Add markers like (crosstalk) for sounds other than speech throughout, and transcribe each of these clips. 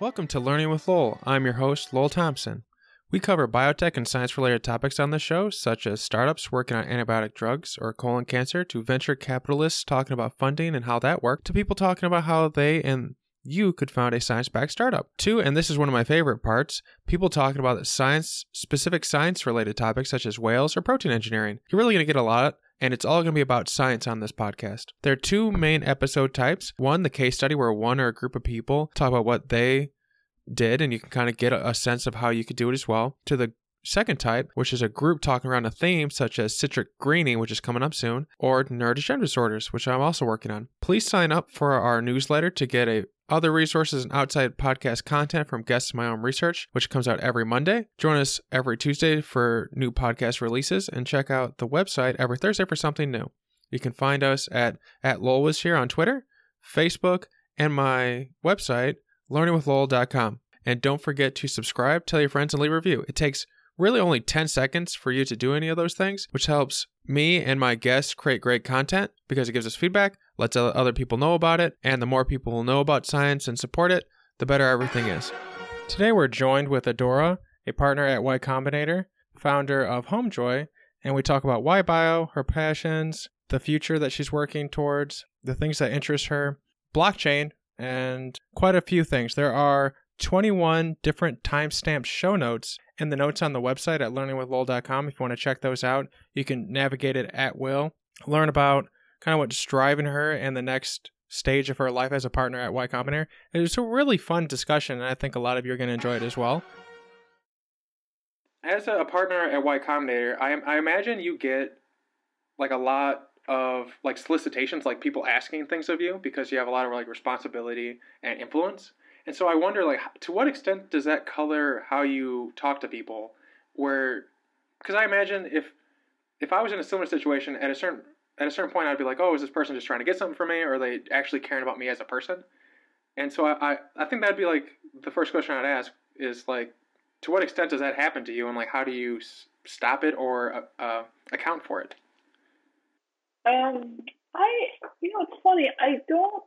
Welcome to Learning with Lowell. I'm your host, Lowell Thompson. We cover biotech and science related topics on the show, such as startups working on antibiotic drugs or colon cancer, to venture capitalists talking about funding and how that worked, to people talking about how they and you could found a science backed startup. Two, and this is one of my favorite parts, people talking about science, specific science related topics such as whales or protein engineering. You're really going to get a lot and it's all going to be about science on this podcast. There are two main episode types. One, the case study, where one or a group of people talk about what they did, and you can kind of get a, sense of how you could do it as well. To the second type, which is a group talking around a theme such as citrus greening, which is coming up soon, or neurodegenerative disorders, which I'm also working on. Please sign up for our newsletter to get a other resources and outside podcast content from guests in my own research, which comes out every Monday. Join us every Tuesday for new podcast releases and check out the website every Thursday for something new. You can find us at, at Lowell was here on Twitter, Facebook, and my website, learningwithlowell.com. And don't forget to subscribe, tell your friends, and leave a review. It takes really only 10 seconds for you to do any of those things, which helps me and my guests create great content because it gives us feedback, lets other people know about it, and the more people will know about science and support it, the better everything is. Today we're joined with Adora, a partner at Y Combinator, founder of Homejoy, and we talk about Y Bio, her passions, the future that she's working towards, the things that interest her, blockchain, and quite a few things. There are 21 different timestamped show notes in the notes on the website at learningwithlowell.com. If you want to check those out, you can navigate it at will, learn about kind of what's driving her and the next stage of her life as a partner at Y Combinator. It was a really fun discussion, and I think a lot of you are going to enjoy it as well. As a partner at Y Combinator, I, I imagine you get like a lot of like solicitations, like people asking things of you because you have a lot of like responsibility and influence. And so I wonder, like, to what extent does that color how you talk to people? Where, because I imagine if if I was in a similar situation at a certain at a certain point, I'd be like, oh, is this person just trying to get something from me, or are they actually caring about me as a person? And so I, I, I think that'd be like the first question I'd ask is like, to what extent does that happen to you, and like, how do you stop it or uh, uh, account for it? Um, I, you know, it's funny. I don't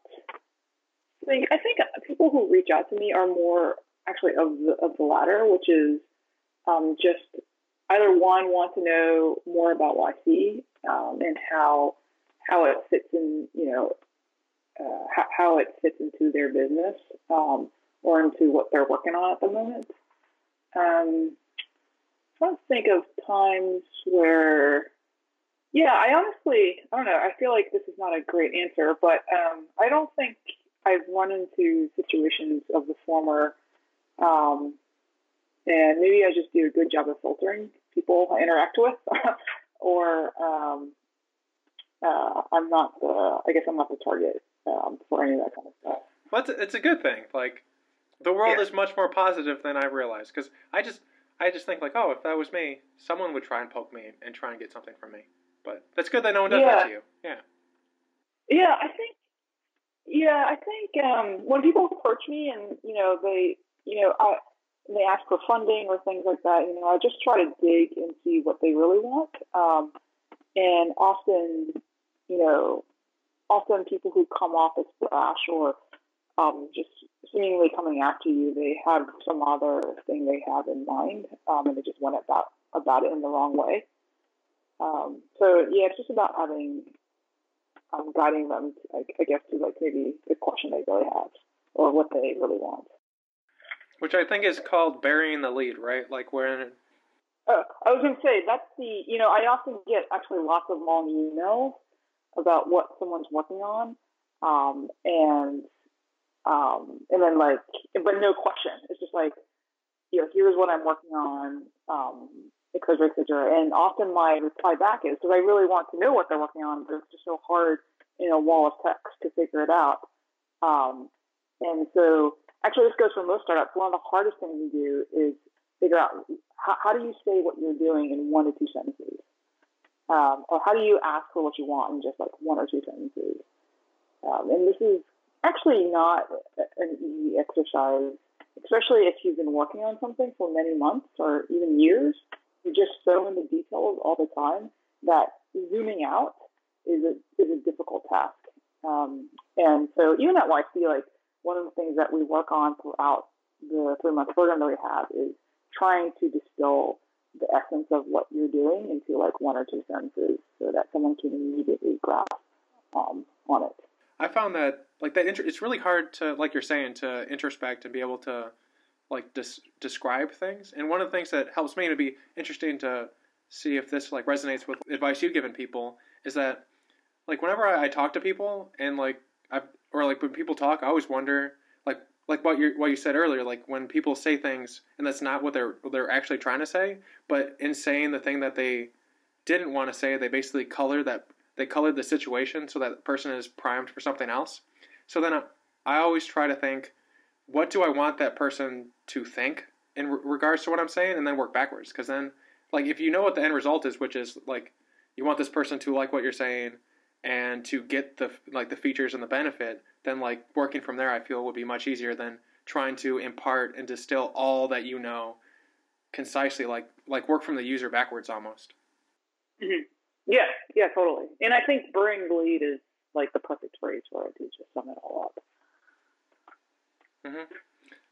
think I think people who reach out to me are more actually of the of the latter, which is um, just either one want to know more about YC um, and how how it fits in, you know, uh, how, how, it fits into their business um, or into what they're working on at the moment. Um, I'm trying to think of times where, yeah, I honestly, I don't know. I feel like this is not a great answer, but um, I don't think I've run into situations of the former, um, and maybe I just do a good job of filtering people I interact with, (laughs) or um, uh, I'm not the. I guess I'm not the target um, for any of that kind of stuff. Well, it's a, it's a good thing. Like the world yeah. is much more positive than I realized because I just I just think like, oh, if that was me, someone would try and poke me and try and get something from me. But that's good that no one does yeah. that to you. Yeah. Yeah, I think yeah, I think um, when people approach me and you know they you know I, they ask for funding or things like that, you know, I just try to dig and see what they really want. Um, and often, you know, often people who come off as brash or um, just seemingly coming after you, they have some other thing they have in mind, um, and they just went about about it in the wrong way. Um, so yeah, it's just about having um, guiding them, to, I, guess, to like maybe the question they really have or what they really want. Which I think is called burying the lead, right? Like when. Uh, I was going to say that's the you know I often get actually lots of long emails about what someone's working on, um, and um, and then like but no question. It's just like you know here's what I'm working on. Um, etc., etc. And often my reply back is because I really want to know what they're working on, but it's just so hard in a wall of text to figure it out. Um, and so, actually, this goes for most startups. One of the hardest things you do is figure out how, how do you say what you're doing in one or two sentences, um, or how do you ask for what you want in just like one or two sentences. Um, and this is actually not an easy exercise, especially if you've been working on something for many months or even years just so in the details all the time that zooming out is a is a difficult task. Um, and so even at YC, like one of the things that we work on throughout the three month program that we have is trying to distill the essence of what you're doing into like one or two sentences so that someone can immediately grasp um, on it. I found that like that inter- it's really hard to like you're saying to introspect and be able to like des- describe things. And one of the things that helps me to be interesting to see if this like resonates with advice you've given people is that like whenever I, I talk to people and like I or like when people talk, I always wonder like like what you what you said earlier, like when people say things and that's not what they're what they're actually trying to say, but in saying the thing that they didn't want to say, they basically color that they colored the situation so that person is primed for something else. So then I, I always try to think, what do I want that person to think in re- regards to what I'm saying, and then work backwards. Because then, like, if you know what the end result is, which is like, you want this person to like what you're saying and to get the like the features and the benefit, then like working from there, I feel would be much easier than trying to impart and distill all that you know concisely, like like work from the user backwards almost. Mm-hmm. Yeah, yeah, totally. And I think burying the lead is like the perfect phrase for it to just sum it all up. Mm-hmm.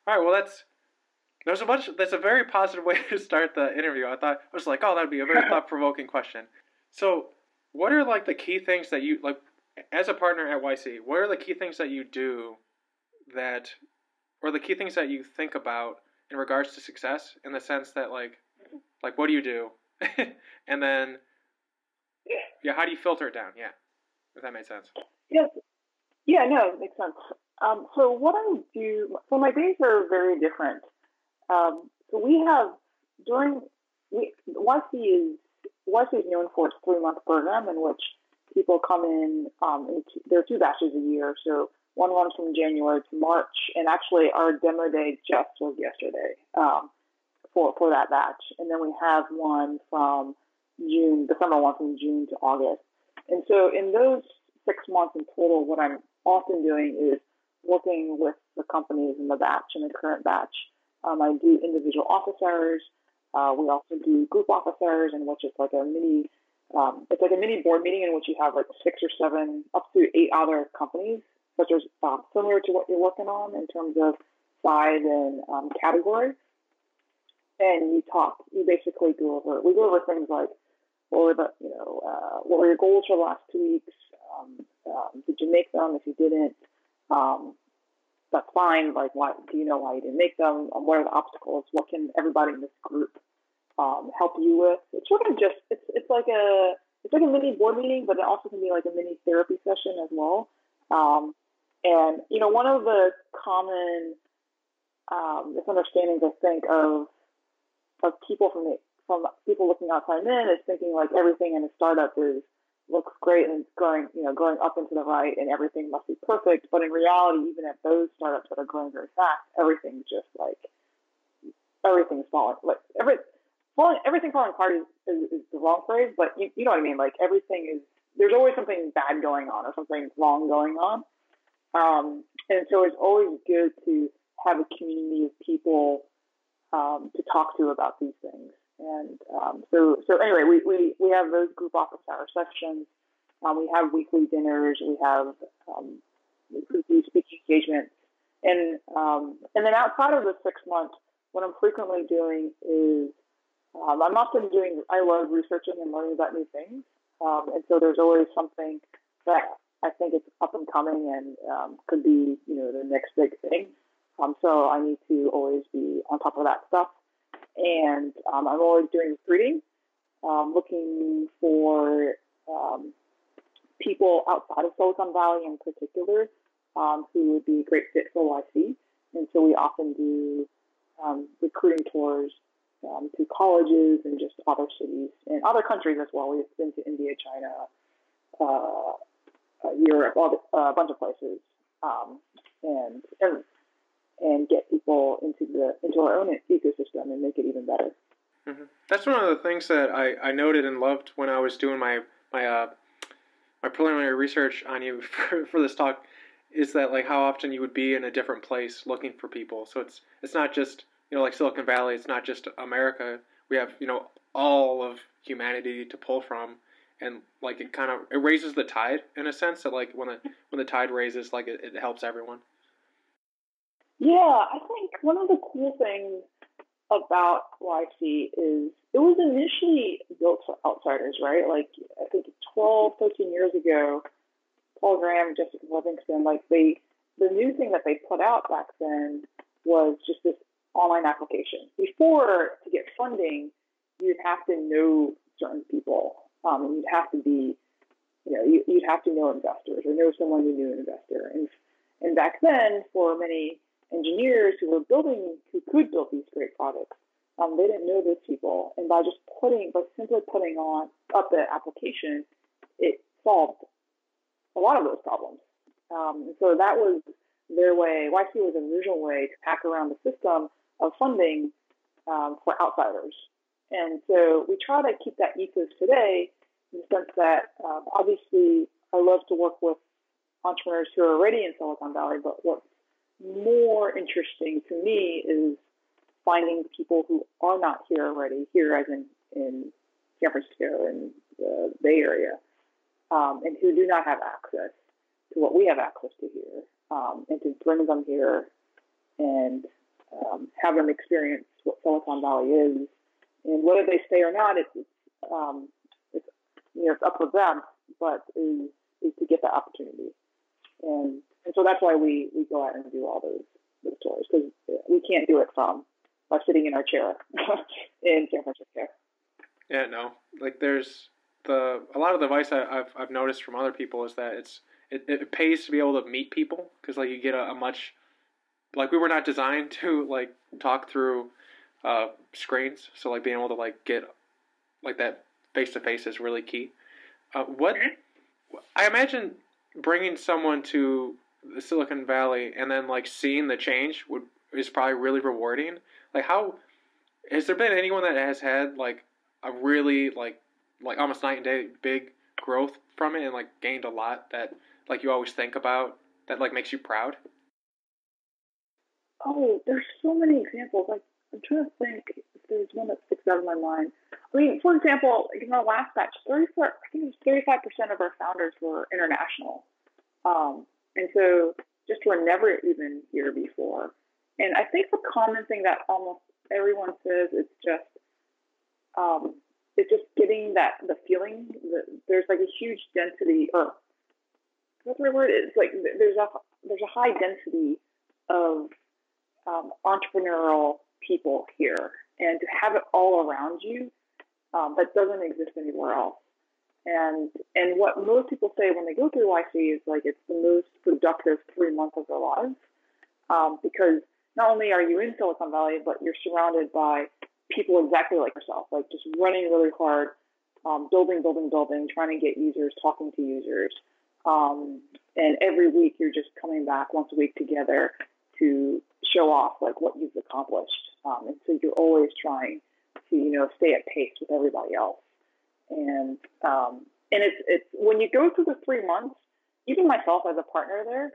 All right, well that's there's a bunch. That's a very positive (laughs) way to start the interview. I thought I was like, oh, that'd be a very (laughs) thought provoking question. So, what are like the key things that you like as a partner at YC? What are the key things that you do that, or the key things that you think about in regards to success? In the sense that like, like what do you do, (laughs) and then yeah. Yeah. How do you filter it down? Yeah. If that made sense. Yes. Yeah. No, it makes sense. Um, so what I do, so my days are very different. Um, so we have during we YC is YC is known for its three month program in which people come in. Um, in two, there are two batches a year. So one runs from January to March, and actually our demo day just was yesterday um, for for that batch. And then we have one from June, the summer one from June to August. And so in those six months in total, what I'm often doing is working with the companies in the batch, in the current batch. Um, I do individual office hours. Uh, we also do group office hours, in which it's like a mini, um, it's like a mini board meeting in which you have like six or seven, up to eight other companies, such as uh, similar to what you're working on in terms of size and um, category. And you talk, you basically go over, we go over things like what were the, you know, uh, what were your goals for the last two weeks? Um, um, did you make them? If you didn't, um, that's fine. Like, why do you know why you didn't make them? Um, what are the obstacles? What can everybody in this group um, help you with? It's sort of just it's it's like a it's like a mini board meeting, but it also can be like a mini therapy session as well. Um, and you know, one of the common um, misunderstandings I think of of people from the from people looking outside in is thinking like everything in a startup is looks great and it's going, you know, going up into the right and everything must be perfect. But in reality, even at those startups that are growing very fast, everything's just like everything's falling. Like every falling, everything falling apart is, is, is the wrong phrase, but you, you know what I mean. Like everything is there's always something bad going on or something wrong going on. Um, and so it's always good to have a community of people um, to talk to about these things. And um, so, so anyway, we, we, we have those group office hour sessions. Um, we have weekly dinners. We have um, weekly speaking engagements. And, um, and then outside of the six months, what I'm frequently doing is um, I'm often doing, I love researching and learning about new things. Um, and so there's always something that I think is up and coming and could be, you know, the next big thing. so I need to always be on top of that stuff and um, I'm always doing recruiting, um, looking for um, people outside of Silicon Valley in particular um, who would be a great fit for YC. And so we often do um, recruiting tours um, to colleges and just other cities and other countries as well. We've been to India, China, uh, uh, Europe, all the, uh, a bunch of places, and, and and get people into the into our own ecosystem and make it even better. Mm-hmm. That's one of the things that I, I noted and loved when I was doing my my uh, my preliminary research on you (laughs) for, for this talk is that like how often you would be in a different place looking for people. So it's it's not just you know like Silicon Valley. It's not just America. We have you know all of humanity to pull from, and like it kind of it raises the tide in a sense that like when the when the tide raises, like it, it helps everyone. Yeah, I think one of the cool things about YC is it was initially built for outsiders, right? Like I think 12, 13 years ago, Paul Graham, Jessica Livingston, like they, the new thing that they put out back then was just this online application. Before to get funding, you'd have to know certain people, um, and you'd have to be, you know, you, would have to know investors or know someone who knew an investor. And and back then, for many engineers who were building, who could build these great products, um, they didn't know those people. And by just putting, by simply putting on up the application, it solved a lot of those problems. Um, so that was their way. YC was an original way to pack around the system of funding um, for outsiders. And so we try to keep that ethos today in the sense that um, obviously I love to work with entrepreneurs who are already in Silicon Valley, but what's more interesting to me is finding people who are not here already, here as in, in San Francisco and the Bay Area, um, and who do not have access to what we have access to here, um, and to bring them here and um, have them experience what Silicon Valley is, and whether they stay or not, it's, it's, um, it's you know it's up to them, but is, is to get that opportunity, and and so that's why we we go out and do all those those tours because we can't do it from by sitting in our chair (laughs) in San Francisco. Yeah, no, like there's the a lot of the advice I, have I've noticed from other people is that it's it, it pays to be able to meet people because like you get a, a much like we were not designed to like talk through uh, screens. So like being able to like get like that face to face is really key. Uh, what I imagine bringing someone to Silicon Valley and then like seeing the change would is probably really rewarding. Like how has there been anyone that has had like a really like like almost night and day big growth from it and like gained a lot that like you always think about that like makes you proud? Oh, there's so many examples. Like I'm trying to think if there's one that sticks out in my mind. I mean, for example, in our last batch, 34, I think it was 35 percent of our founders were international, um, and so just were never even here before. And I think the common thing that almost everyone says is just um, it's just getting that the feeling that there's like a huge density or what's the word is like there's a there's a high density of um, entrepreneurial people here, and to have it all around you um, that doesn't exist anywhere else. And and what most people say when they go through YC is like it's the most productive three months of their lives um, because not only are you in Silicon Valley, but you're surrounded by people exactly like yourself, like just running really hard, um, building, building, building, trying to get users, talking to users. Um, and every week you're just coming back once a week together to show off like what you've accomplished. Um, and so you're always trying to, you know, stay at pace with everybody else. And um, and it's it's when you go through the three months, even myself as a partner there,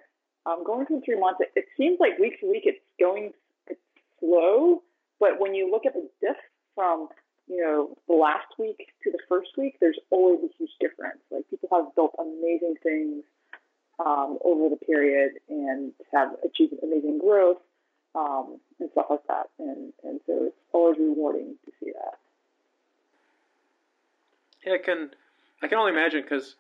um, going through three months, it, it seems like week to week it's going it's slow, but when you look at the diff from you know the last week to the first week, there's always a huge difference. Like people have built amazing things um, over the period and have achieved amazing growth um, and stuff like that. And, and so it's always rewarding to see that. Yeah, I can I can only imagine because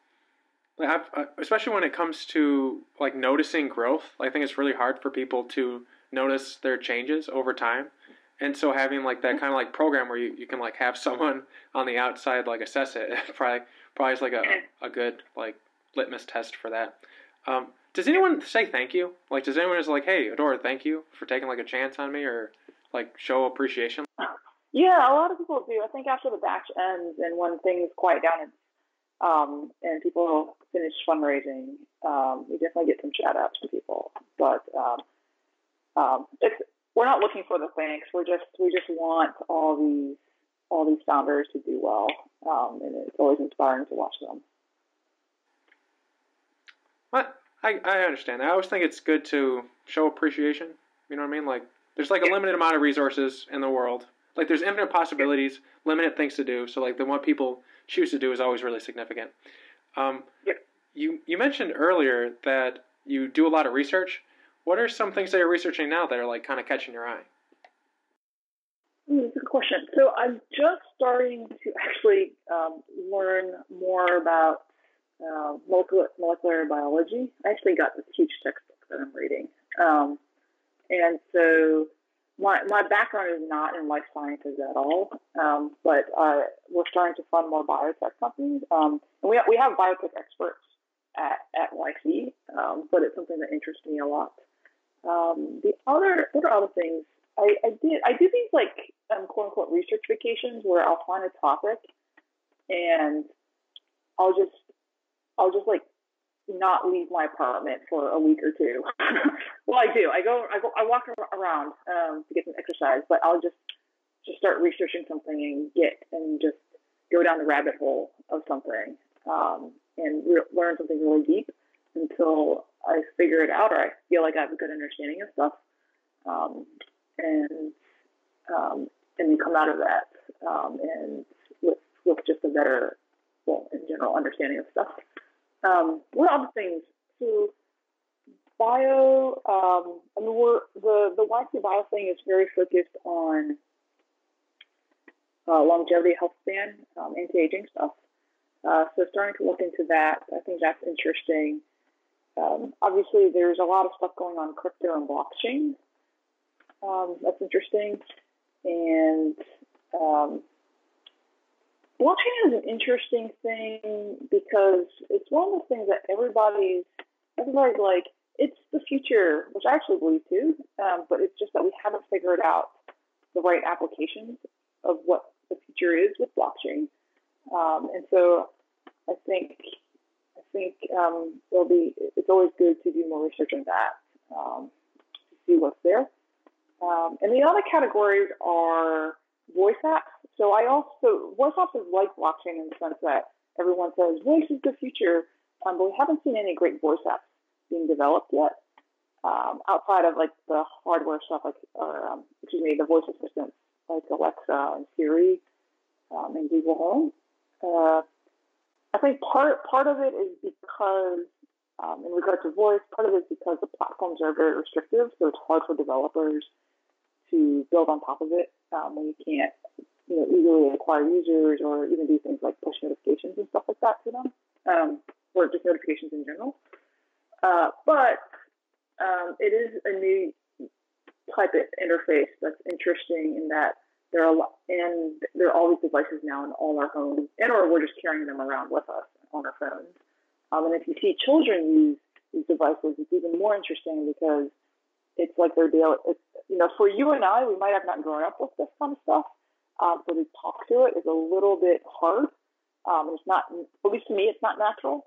like I've, especially when it comes to like noticing growth, I think it's really hard for people to notice their changes over time. And so having like that kind of like program where you, you can like have (laughs) someone on the outside like assess it (laughs) probably probably is like a, a good like litmus test for that. Um, does anyone say thank you? Like, does anyone just like, hey, Adora, thank you for taking like a chance on me, or like show appreciation? Yeah, a lot of people do. I think after the batch ends and when things quiet down and um, and people finish fundraising, um, we definitely get some shout outs from people. But um, um, it's we're not looking for the thanks. We're just we just want all these all these founders to do well, um, and it's always inspiring to watch them. What I, I understand. I always think it's good to show appreciation. You know what I mean? Like there's like a limited amount of resources in the world. Like there's infinite possibilities, limited things to do. So like the what people choose to do is always really significant. Um, You you mentioned earlier that you do a lot of research. What are some things that you're researching now that are like kind of catching your eye? Hmm, that's a good question. So I'm just starting to actually um, learn more about uh, molecular, molecular biology. I actually got this huge textbook that I'm reading. Um, and so my, my background is not in life sciences at all, um, but uh, we're starting to fund more biotech companies. Um, and we, we have biotech experts at, at YC, um, but it's something that interests me a lot. Um, the other, what are other things? I, I did, I do these like um, quote unquote research vacations where I'll find a topic and I'll just, I'll just like not leave my apartment for a week or two. (laughs) well, I do. I go, I go, I walk around um, to get some exercise, but I'll just just start researching something and get and just go down the rabbit hole of something um, and re- learn something really deep until I figure it out or I feel like I have a good understanding of stuff, um, and um, and then come out of that um, and with with just a better, well, in general understanding of stuff. Um, what other things? So bio, um, I mean, we're, the, the YC bio thing is very focused on uh, longevity, health span, um, anti-aging stuff. Uh, so starting to look into that, I think that's interesting. Um, obviously, there's a lot of stuff going on crypto and blockchain. Um, that's interesting. And um, blockchain is an interesting thing because it's one of the things that everybody's everybody's like it's the future, which I actually believe too. Um, but it's just that we haven't figured out the right applications of what the future is with blockchain. Um, and so I think I think um, it'll be it's always good to do more research on that um, to see what's there. Um, and the other categories are voice apps. So I also voice apps is like blockchain in the sense that everyone says voice is the future, um, but we haven't seen any great voice apps being developed yet. Um, outside of like the hardware stuff, like or um, excuse me, the voice assistants like Alexa and Siri um, and Google Home. Uh, I think part part of it is because um, in regard to voice, part of it is because the platforms are very restrictive, so it's hard for developers to build on top of it um, when you can't, you know, easily acquire users or even do things like push notifications and stuff like that to them, um, or just notifications in general. Uh, but um, it is a new type of interface that's interesting in that there are lot, and there are all these devices now in all our homes, and or we're just carrying them around with us on our phones. Um, and if you see children use these devices, it's even more interesting because it's like their daily. It's, you know, for you and I, we might have not grown up with this kind of stuff, um, so to talk to it is a little bit hard. Um, it's not, at least to me, it's not natural.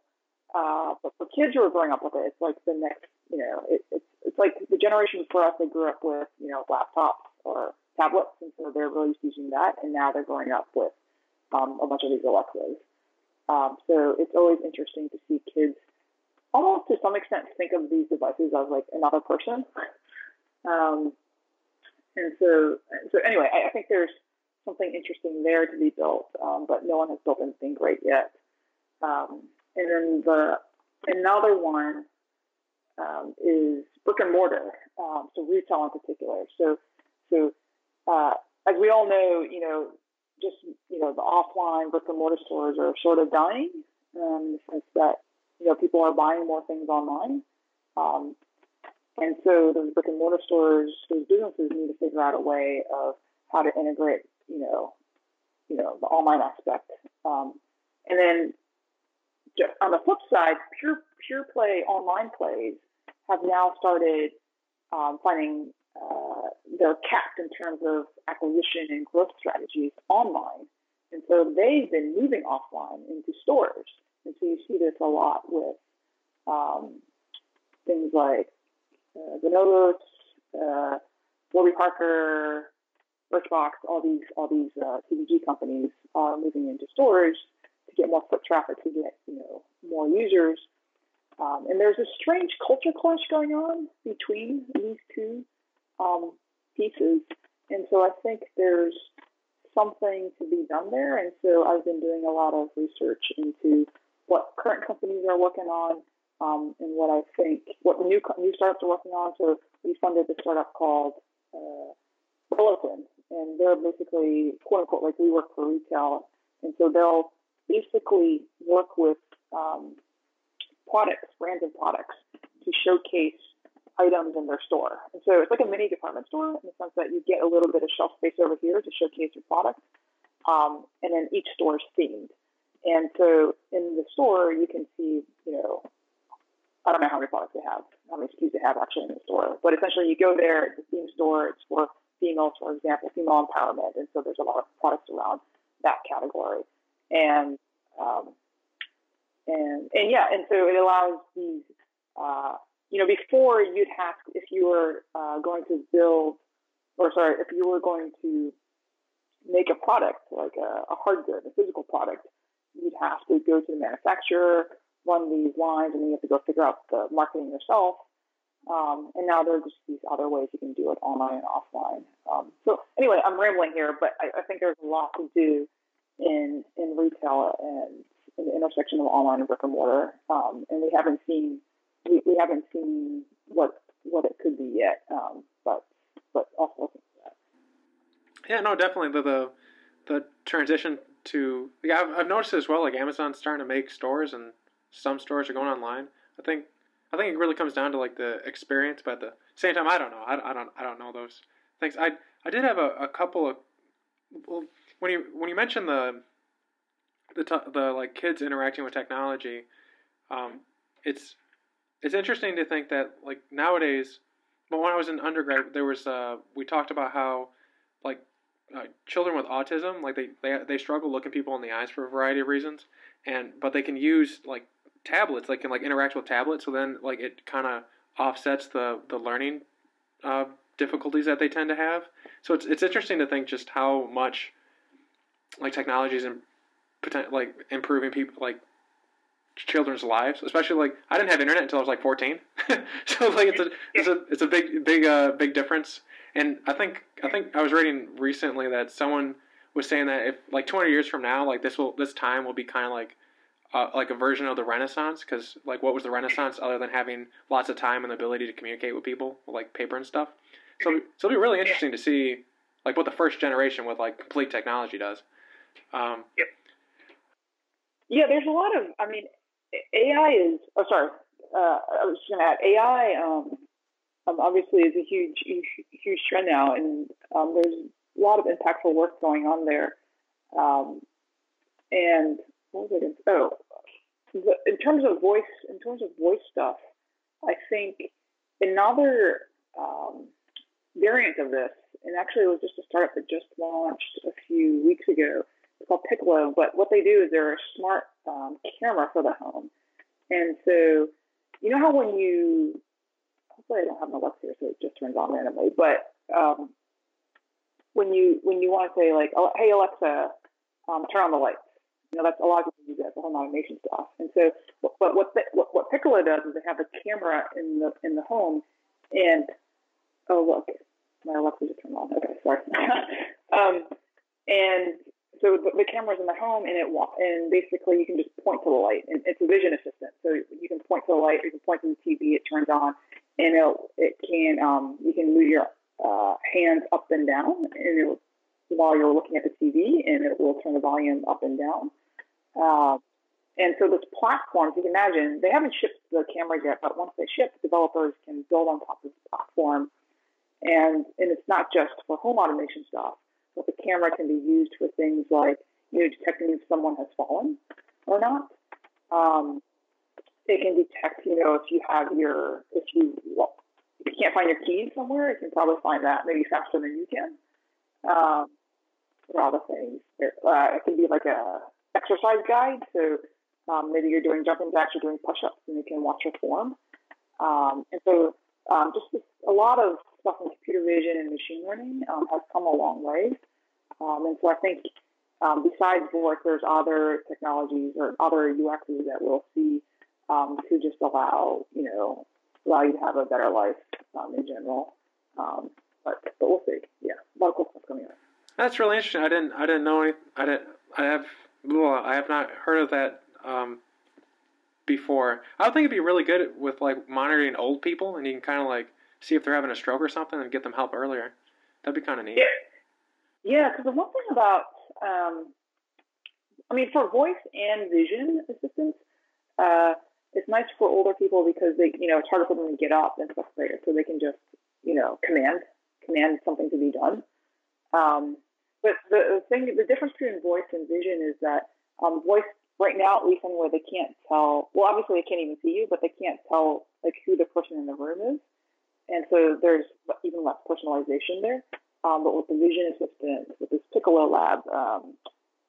Uh, but for kids who are growing up with it, it's like the next, you know, it, it's it's like the generation for us. They grew up with, you know, laptops or tablets, and so they're really using that, and now they're growing up with um, a bunch of these Alexas. Um, so it's always interesting to see kids almost to some extent think of these devices as like another person. (laughs) Um, and so, so anyway, I, I, think there's something interesting there to be built, um, but no one has built anything great yet. Um, and then the another one um, is brick and mortar, um, so retail in particular. So, so uh, as we all know, you know, just you know, the offline brick and mortar stores are sort of dying um, in the sense that you know people are buying more things online. Um, and so those brick and mortar stores, those businesses need to figure out a way of how to integrate, you know, you know, the online aspect. Um, and then on the flip side, pure pure play online plays have now started um, finding uh, they're capped in terms of acquisition and growth strategies online, and so they've been moving offline into stores. And so you see this a lot with um, things like uh, Bonobos, uh, Warby Parker, Birchbox, all these all these uh, CPG companies are moving into stores to get more foot traffic, to get you know more users. Um, and there's a strange culture clash going on between these two um, pieces. And so I think there's something to be done there. And so I've been doing a lot of research into what current companies are working on, um, in what I think what new new startups are working on. So we funded a startup called uh, Bulletin, and they're basically quote unquote like WeWork for retail, and so they'll basically work with um, products, brands and products, to showcase items in their store. And so it's like a mini department store in the sense that you get a little bit of shelf space over here to showcase your product, um, and then each store is themed. And so in the store, you can see, you know, I don't know how many products they have, how many SKUs they have actually in the store, but essentially you go there, it's a theme store, it's for females, for example, female empowerment, and so there's a lot of products around that category, and um, and and yeah, and so it allows these, uh, you know, before you'd have if you were uh, going to build, or sorry, if you were going to make a product like a, a hard good, a physical product, you'd have to go to the manufacturer, run these lines, and then you have to go figure out the marketing yourself. Um, and now there are just these other ways you can do it online and offline. Um, so anyway, I'm rambling here, but I, I, think there's a lot to do in in retail and in the intersection of online and brick and mortar. Um, and we haven't seen we, we haven't seen what what it could be yet. Um, but but also. Yeah, no, definitely the the, the transition to yeah, I've, I've noticed as well. Like Amazon's starting to make stores, and some stores are going online. I think I think it really comes down to like the experience, but at the same time, I don't know. I, I don't I don't know those things. I I did have a, a couple of well, when you when you mentioned the the t- the like kids interacting with technology, um, it's it's interesting to think that like nowadays. But when I was in undergrad, there was uh, we talked about how like uh, children with autism like they, they they struggle looking people in the eyes for a variety of reasons, and but they can use like tablets. They can like interact with tablets, so then like it kind of offsets the the learning uh, difficulties that they tend to have. So it's it's interesting to think just how much like technology is in, like improving people like children's lives, especially like I didn't have internet until I was like 14. (laughs) so like it's a it's a it's a big big uh big difference. And I think I think I was reading recently that someone was saying that if like 200 years from now, like this will this time will be kind of like uh, like a version of the Renaissance because like what was the Renaissance other than having lots of time and the ability to communicate with people like paper and stuff. So so it'll be really interesting to see like what the first generation with like complete technology does. Um, yep. Yeah, there's a lot of. I mean, AI is. Oh, sorry. Uh, I was just going to add AI. Um, um, obviously, is a huge, huge, huge trend now, and um, there's a lot of impactful work going on there. Um, and what was I going to Oh, in terms of voice, in terms of voice stuff, I think another um, variant of this, and actually it was just a startup that just launched a few weeks ago. It's called Piccolo, but what they do is they're a smart um, camera for the home, and so you know how when you hopefully I don't have an Alexa here, so it just turns on randomly, but um, when you when you want to say like, oh, "Hey Alexa, um, turn on the lights," You know, that's a lot of people use that for home automation stuff. And so, but what, what what Piccolo does is they have a camera in the in the home, and oh look, my Alexa just turned on. Okay, sorry. (laughs) um, and so the, the camera's in the home, and it and basically you can just point to the light, and it's a vision assistant. So you can point to the light, or you can point to the TV, it turns on, and it it can um, you can move your uh, hands up and down, and it while you're looking at the TV, and it will turn the volume up and down. Uh, and so this platform, you can imagine, they haven't shipped the camera yet, but once they ship, developers can build on top of this platform. And, and it's not just for home automation stuff, but the camera can be used for things like, you know, detecting if someone has fallen or not. Um, it can detect, you know, if you have your, if you, well, if you can't find your keys somewhere, it can probably find that maybe faster than you can. Um, for other things. It, uh, it can be like a exercise guide. So um, maybe you're doing jumping jacks, you're doing push-ups, and you can watch your form. Um, and so um, just this, a lot of stuff in computer vision and machine learning um, has come a long way. Um, and so I think um, besides voice, there's other technologies or other UXs that we'll see to just allow, you know, allow you to have a better life in general. but, but we'll see. Yeah, a lot of cool stuff coming up. That's really interesting. I didn't I didn't know any, I didn't I have well, I have not heard of that um, before. I would think it'd be really good with like monitoring old people, and you can kind of like see if they're having a stroke or something and get them help earlier. That'd be kind of neat. Yeah, yeah. Because the one thing about, um, I mean, for voice and vision assistance, uh, it's nice for older people because they, you know, it's harder for them to get up and stuff later, so they can just, you know, command command something to be done. Um, but the, thing, the difference between voice and vision is that um, voice right now, at least anywhere, they can't tell. Well, obviously they can't even see you, but they can't tell like who the person in the room is, and so there's even less personalization there. Um, but with the vision assistant, with this Piccolo Lab, um,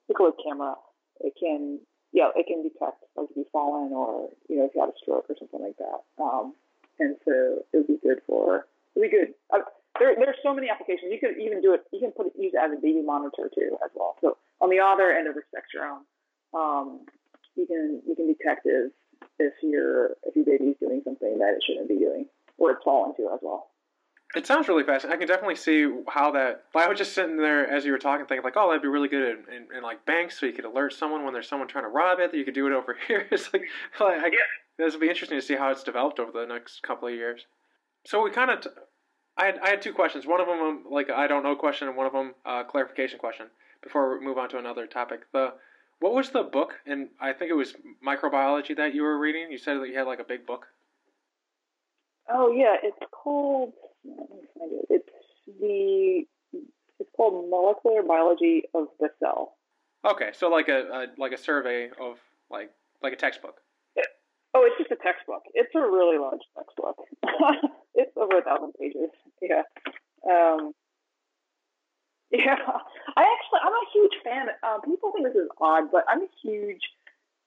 Piccolo camera, it can yeah, it can detect like if you've fallen or you know if you had a stroke or something like that. Um, and so it would be good for it would be good. Uh, there, are so many applications. You could even do it. You can put it, use it as a baby monitor too, as well. So on the other end of the spectrum, um, you can you can detect if if your if your baby is doing something that it shouldn't be doing, or it's falling to as well. It sounds really fascinating. I can definitely see how that. I was just sitting there as you were talking, thinking like, "Oh, that'd be really good in, in, in like banks, so you could alert someone when there's someone trying to rob it. That you could do it over (laughs) here." It's like, like I, this will be interesting to see how it's developed over the next couple of years. So we kind of, t- I had I had two questions. One of them um, like I don't know question, and one of them uh, clarification question. Before we move on to another topic, the what was the book? And I think it was microbiology that you were reading. You said that you had like a big book. Oh yeah, it's called. Let me find it. It's the. It's called Molecular Biology of the Cell. Okay, so like a, a like a survey of like like a textbook. Oh, it's just a textbook. It's a really large textbook. (laughs) it's over a thousand pages. Yeah. Um, yeah, I actually I'm a huge fan. Uh, people think this is odd, but I'm a huge,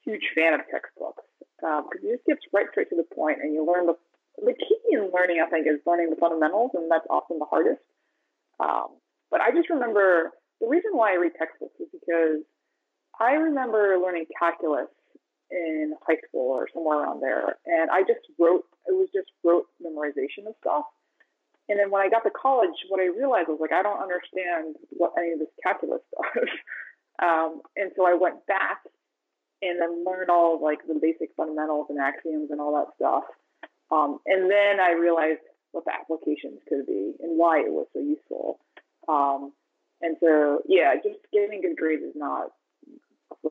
huge fan of textbooks because um, it just gets right straight to the point, and you learn the the key in learning. I think is learning the fundamentals, and that's often the hardest. Um, but I just remember the reason why I read textbooks is because I remember learning calculus in high school or somewhere around there, and I just wrote. It was just rote memorization of stuff and then when I got to college, what I realized was like I don't understand what any of this calculus (laughs) does. um, and so I went back and then learned all like the basic fundamentals and axioms and all that stuff. Um, and then I realized what the applications could be and why it was so useful. Um, and so, yeah, just getting good grades is not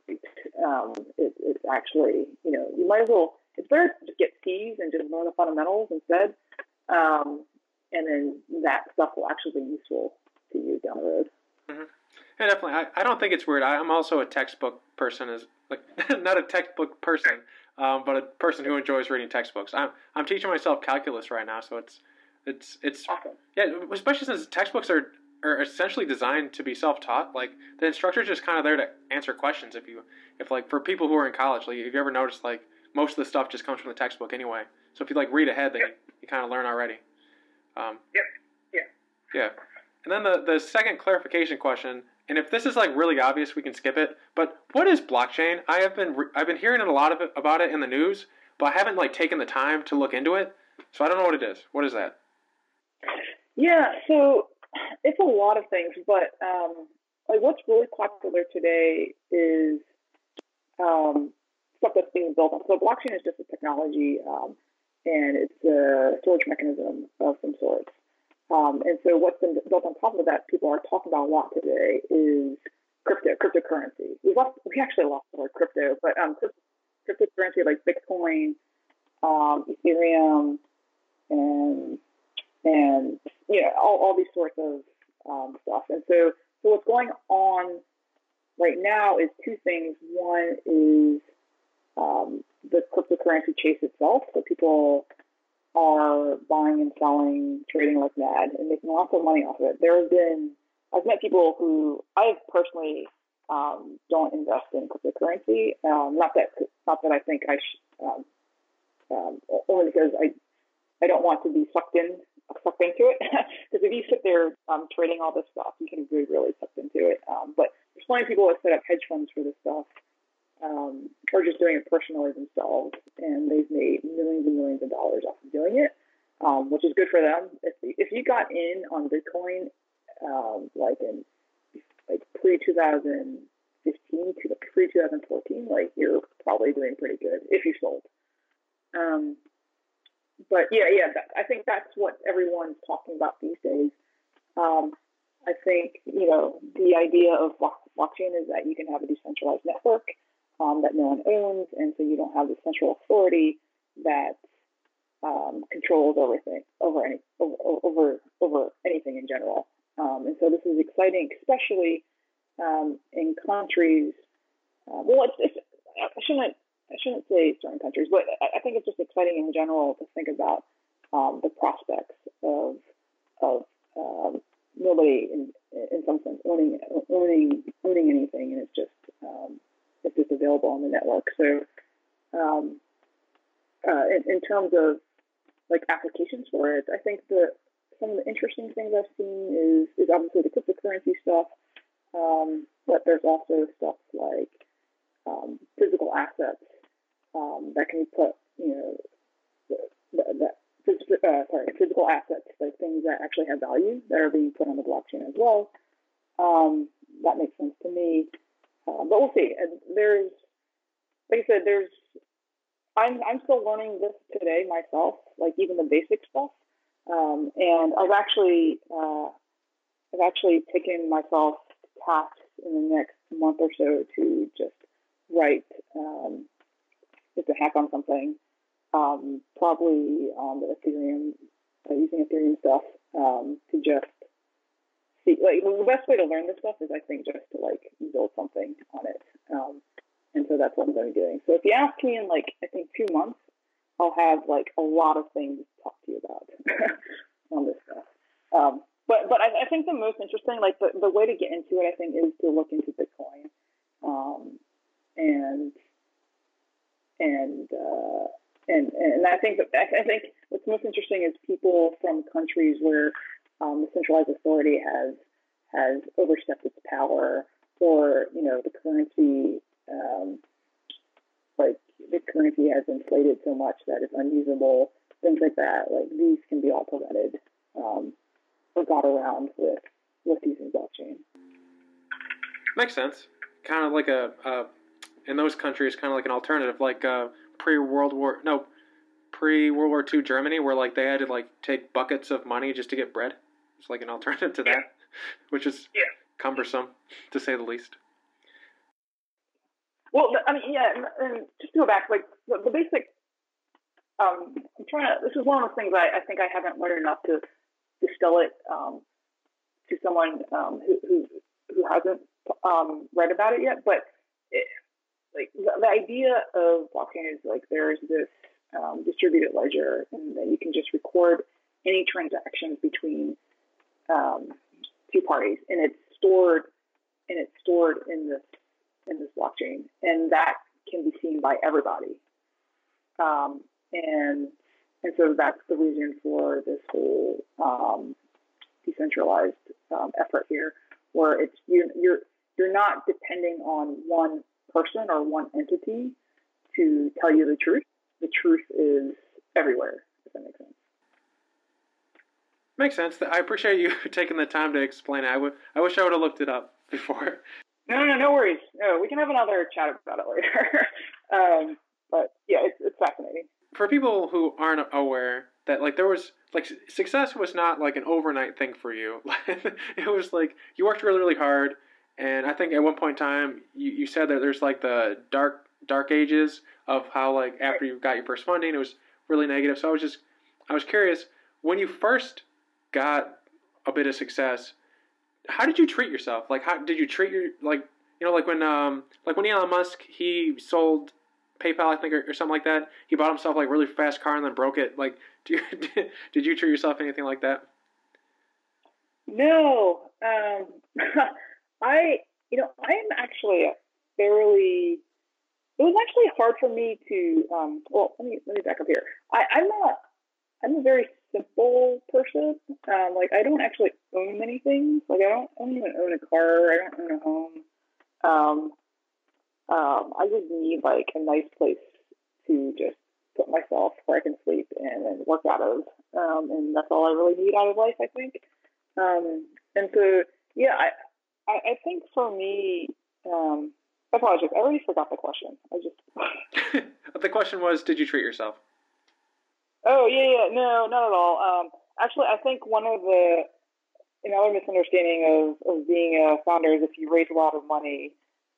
great. Um, it, it's actually, you know, you might as well, it's better to just get C's and just learn the fundamentals instead. Um, and then that stuff will actually be useful to you down the road. Mm-hmm. Yeah, definitely. I, I don't think it's weird. I, am also a textbook person, as like (laughs) not a textbook person, um, but a person who enjoys reading textbooks. I'm I'm teaching myself calculus right now, so it's it's it's awesome. yeah, especially since textbooks are are essentially designed to be self-taught. Like the instructor's just kind of there to answer questions. If you if like for people who are in college, like if you ever noticed, like most of the stuff just comes from the textbook anyway. So if you like read ahead, then yep. you, you kind of learn already. Um, yep. Yeah. Yeah. And then the, the second clarification question, and if this is like really obvious, we can skip it. But what is blockchain? I have been I've been hearing a lot of it, about it in the news, but I haven't like taken the time to look into it. So I don't know what it is. What is that? Yeah. So it's a lot of things, but um, like what's really popular today is um, stuff that's being built on. So blockchain is just a technology. Um, and it's a storage mechanism of some sort. Um, and so what's been built on top of that, people are talking about a lot today, is crypto, cryptocurrency. We lost, we actually lost the word crypto, but um, cryptocurrency like Bitcoin, um, Ethereum, and and you know all, all these sorts of um, stuff. And so so what's going on right now is two things. One is um, the cryptocurrency chase itself. So people are buying and selling, trading like mad, and making lots of money off of it. There have been, I've met people who I personally um, don't invest in cryptocurrency. Um, not that, not that I think I should, um, um only because I, I don't want to be sucked in, sucked into it. (laughs) Because if you sit there um, trading all this stuff, you can be really sucked into it. Um, but there's plenty of people that set up hedge funds for this stuff um, or just doing it personally themselves, and they've made millions and millions of dollars off of doing it, um, which is good for them. If if you got in on Bitcoin, um, like in like pre 2015 2015 to pre 2014, like you're probably doing pretty good if you sold. Um, but yeah, yeah, that, I think that's what everyone's talking about these days. Um, I think you know the idea of blockchain is that you can have a decentralized network um, that no one owns, and so you don't have the central authority that um, controls everything over any over, over over anything in general. Um, and so this is exciting, especially um, in countries. Uh, well, it's, it's, I shouldn't I shouldn't say certain countries, but I think it's just exciting in general to think about um, the prospects of of um, nobody in in some sense owning owning owning anything, and it's just um, it's just available on the network. So, um, uh, in, in, terms of like applications for it, I think that some of the interesting things I've seen is is obviously the cryptocurrency stuff, um, but there's also stuff like um, physical assets um, that can put, you know, that uh, sorry, physical assets, like things that actually have value that are being put on the blockchain as well. Um, that makes sense to me. Uh, but we'll see. And there's, like I said, there's, I'm, I'm still learning this today myself, like even the basic stuff. Um, and I've actually, uh, I've actually taken myself tasks in the next month or so to just write, um, just to hack on something um, probably on the Ethereum, uh, using Ethereum stuff um, to just see. Like the best way to learn this stuff is, I think, just to like build something on it. Um, and so that's what I'm going to be doing. So if you ask me in like I think two months, I'll have like a lot of things to talk to you about (laughs) on this stuff. Um, but but I, I, think the most interesting, like the, the way to get into it, I think, is to look into Bitcoin, um, and and uh, and and I think I think what's most interesting is people from countries where um, the centralized authority has has overstepped its power, or you know the currency, um, like the currency has inflated so much that it's unusable. Things like that, like these can be all prevented um, or got around with with using blockchain. Makes sense. Kind of like a, a in those countries, kind of like an alternative, like. Uh, pre World War no pre World War II Germany where like they had to like take buckets of money just to get bread. It's like an alternative to that, (laughs) which is yeah. cumbersome to say the least. Well, I mean, yeah, and, and just to go back, like the, the basic. Um, I'm trying to. This is one of the things I, I think I haven't learned enough to distill it um, to someone um, who, who who hasn't um, read about it yet. But it, like the, the idea of blockchain is like there's this um, distributed ledger, and that you can just record any transactions between um, two parties, and it's stored and it's stored in this in this blockchain, and that can be seen by everybody. Um, and and so that's the reason for this whole um, decentralized um, effort here, where it's you, you're you're not depending on one person or one entity to tell you the truth. The truth is everywhere, if that makes sense. Makes sense. I appreciate you (laughs) taking the time to explain it. I, w- I wish I would have looked it up (laughs) before. No, no, no worries. No, we can have another chat about it later. (laughs) um, but yeah, it's, it's fascinating. For people who aren't aware that like there was like success was not like an overnight thing for you. it was like you worked really, really hard and I think at one point in time, you, you said that there's like the dark dark ages of how like after you got your first funding, it was really negative. So I was just I was curious when you first got a bit of success, how did you treat yourself? Like how did you treat your like you know like when um like when Elon Musk he sold PayPal I think or, or something like that. He bought himself like really fast car and then broke it. Like (laughs) do you, did you treat yourself anything like that? No. Um (laughs) I, you know, I am actually a fairly. It was actually hard for me to. Um, well, let me let me back up here. I, I'm not. I'm a very simple person. Um, like I don't actually own many things. Like I don't, I don't even own a car. I don't own a home. Um, um, I just need like a nice place to just put myself where I can sleep and, and work out of. Um, and that's all I really need out of life, I think. Um, and so, yeah, I, I, I think for me, um, I apologize. I already forgot the question. I just. (laughs) the question was, did you treat yourself? Oh yeah, yeah, no, not at all. Um, actually, I think one of the another misunderstanding of, of being a founder is if you raise a lot of money,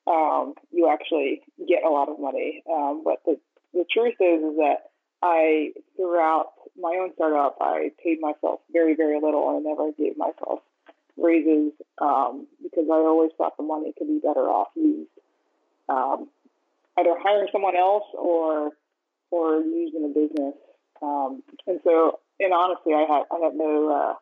um, you actually get a lot of money. Um, but the the truth is, is that I throughout my own startup, I paid myself very, very little. And I never gave myself raises um, because I always thought the money could be better off used um, either hiring someone else or or used in a business. Um, and so, and honestly, I had I had no uh,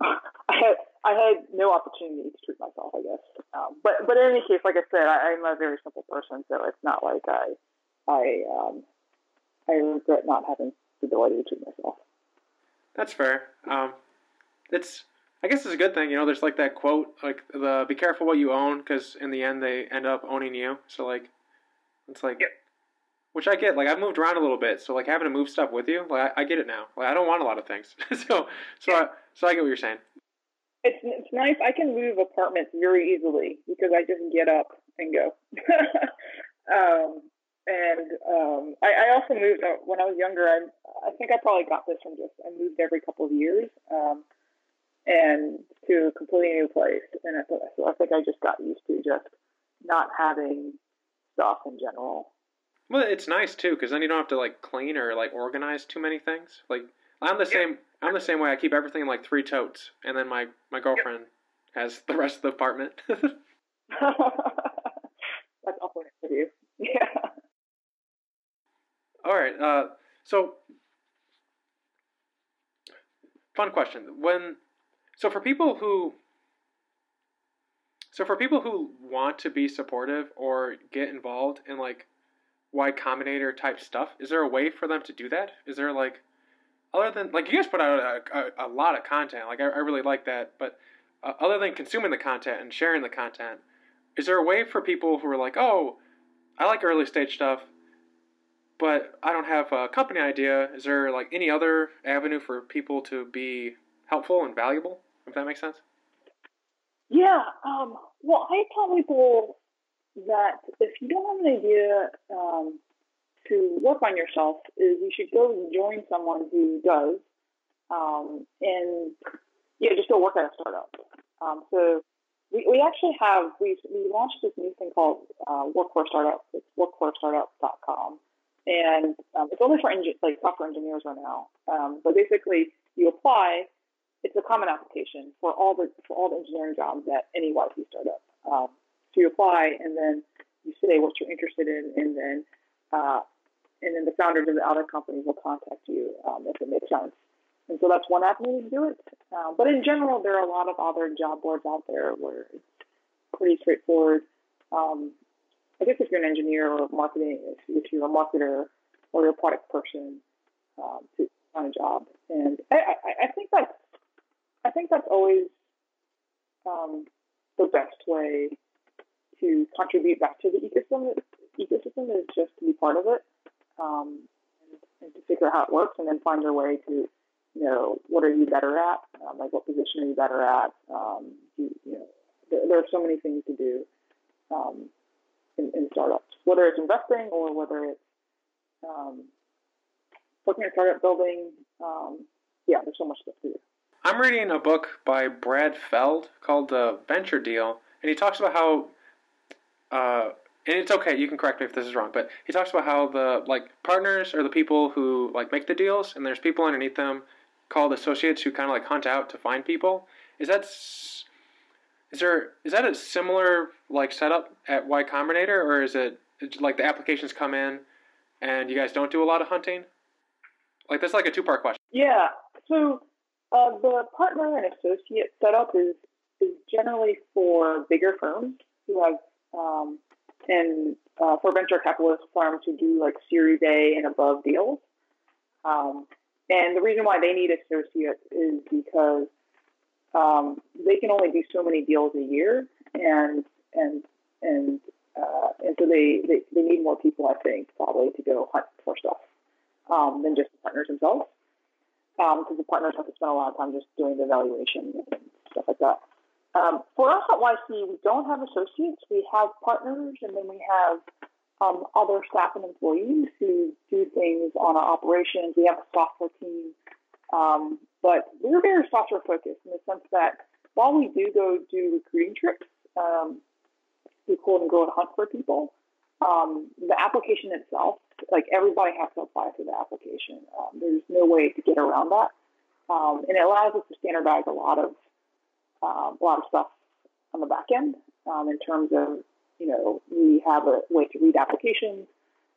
(laughs) I had I had no opportunity to treat myself. I guess, um, but but in any case, like I said, I, I'm a very simple person, so it's not like I I um, I regret not having the ability to treat myself. That's fair. Um, it's I guess it's a good thing. You know, there's like that quote, like the "Be careful what you own," because in the end they end up owning you. So like, it's like, yep. which I get. Like I've moved around a little bit, so like having to move stuff with you, like I, I get it now. Like I don't want a lot of things, (laughs) so so I, so I get what you're saying. It's it's nice. I can move apartments very easily because I just get up and go. (laughs) um, and um, I, I, also moved uh, when I was younger. I, I think I probably got this from just I moved every couple of years, um, and to a completely new place. And I, so I think I just got used to just not having stuff in general. Well, it's nice too because then you don't have to like clean or like organize too many things. Like I'm the same. I'm the same way. I keep everything in like three totes, and then my my girlfriend has the rest of the apartment. (laughs) (laughs) That's awful of you. (laughs) Yeah. All right. Uh, so, fun question. When so for people who so for people who want to be supportive or get involved in like Y Combinator type stuff, is there a way for them to do that? Is there like other than like you guys put out a, a, a lot of content, like I, I really like that, but uh, other than consuming the content and sharing the content, is there a way for people who are like, oh, I like early stage stuff, but I don't have a company idea. Is there like any other avenue for people to be helpful and valuable? If that makes sense. Yeah. Um, well, I tell people that if you don't have an idea um, to work on yourself, is you should go and join someone who does, um, and yeah, just go work at a startup. Um, so we, we actually have we we launched this new thing called uh, Work at a Startup. It's workatastartup.com and um, it's only for like software engineers right now. Um, but basically, you apply. It's a common application for all the for all the engineering jobs at any YC startup. Um, so you apply, and then you say what you're interested in, and then uh, and then the founders of the other companies will contact you um, if it makes sense. And so that's one avenue to do it. Uh, but in general, there are a lot of other job boards out there where it's pretty straightforward. Um, I guess if you're an engineer or marketing, if, if you're a marketer or you're a product person, um, to find a job. And I, I, I, think that's I think that's always um, the best way to contribute back to the ecosystem. Ecosystem is just to be part of it um, and, and, to figure out how it works, and then find your way to you know what are you better at, um, like what position are you better at. Um, you, you know, there, there, are so many things to do. Um, in, in startups, whether it's investing or whether it's um, looking at startup building. Um, yeah, there's so much stuff to do. I'm reading a book by Brad Feld called The Venture Deal, and he talks about how, uh, and it's okay, you can correct me if this is wrong, but he talks about how the like partners are the people who like make the deals, and there's people underneath them called associates who kind of like hunt out to find people. Is that is there is that a similar like setup at Y Combinator, or is it like the applications come in and you guys don't do a lot of hunting? Like that's like a two part question. Yeah. So uh, the partner and associate setup is is generally for bigger firms who have um, and uh, for venture capitalist firms who do like Series A and above deals. Um, and the reason why they need associates is because um, they can only do so many deals a year, and and and uh, and so they, they they need more people, I think, probably to go hunt for stuff um, than just the partners themselves, because um, the partners have to spend a lot of time just doing the evaluation and stuff like that. Um, for us at YC, we don't have associates. We have partners, and then we have um, other staff and employees who do things on our operations. We have a software team, um, but we're very software focused in the sense that while we do go do recruiting trips, um, we cool and go and hunt for people. Um, the application itself, like everybody has to apply for the application. Um, there's no way to get around that, um, and it allows us to standardize a lot of uh, a lot of stuff on the back end um, in terms of you know we have a way to read applications.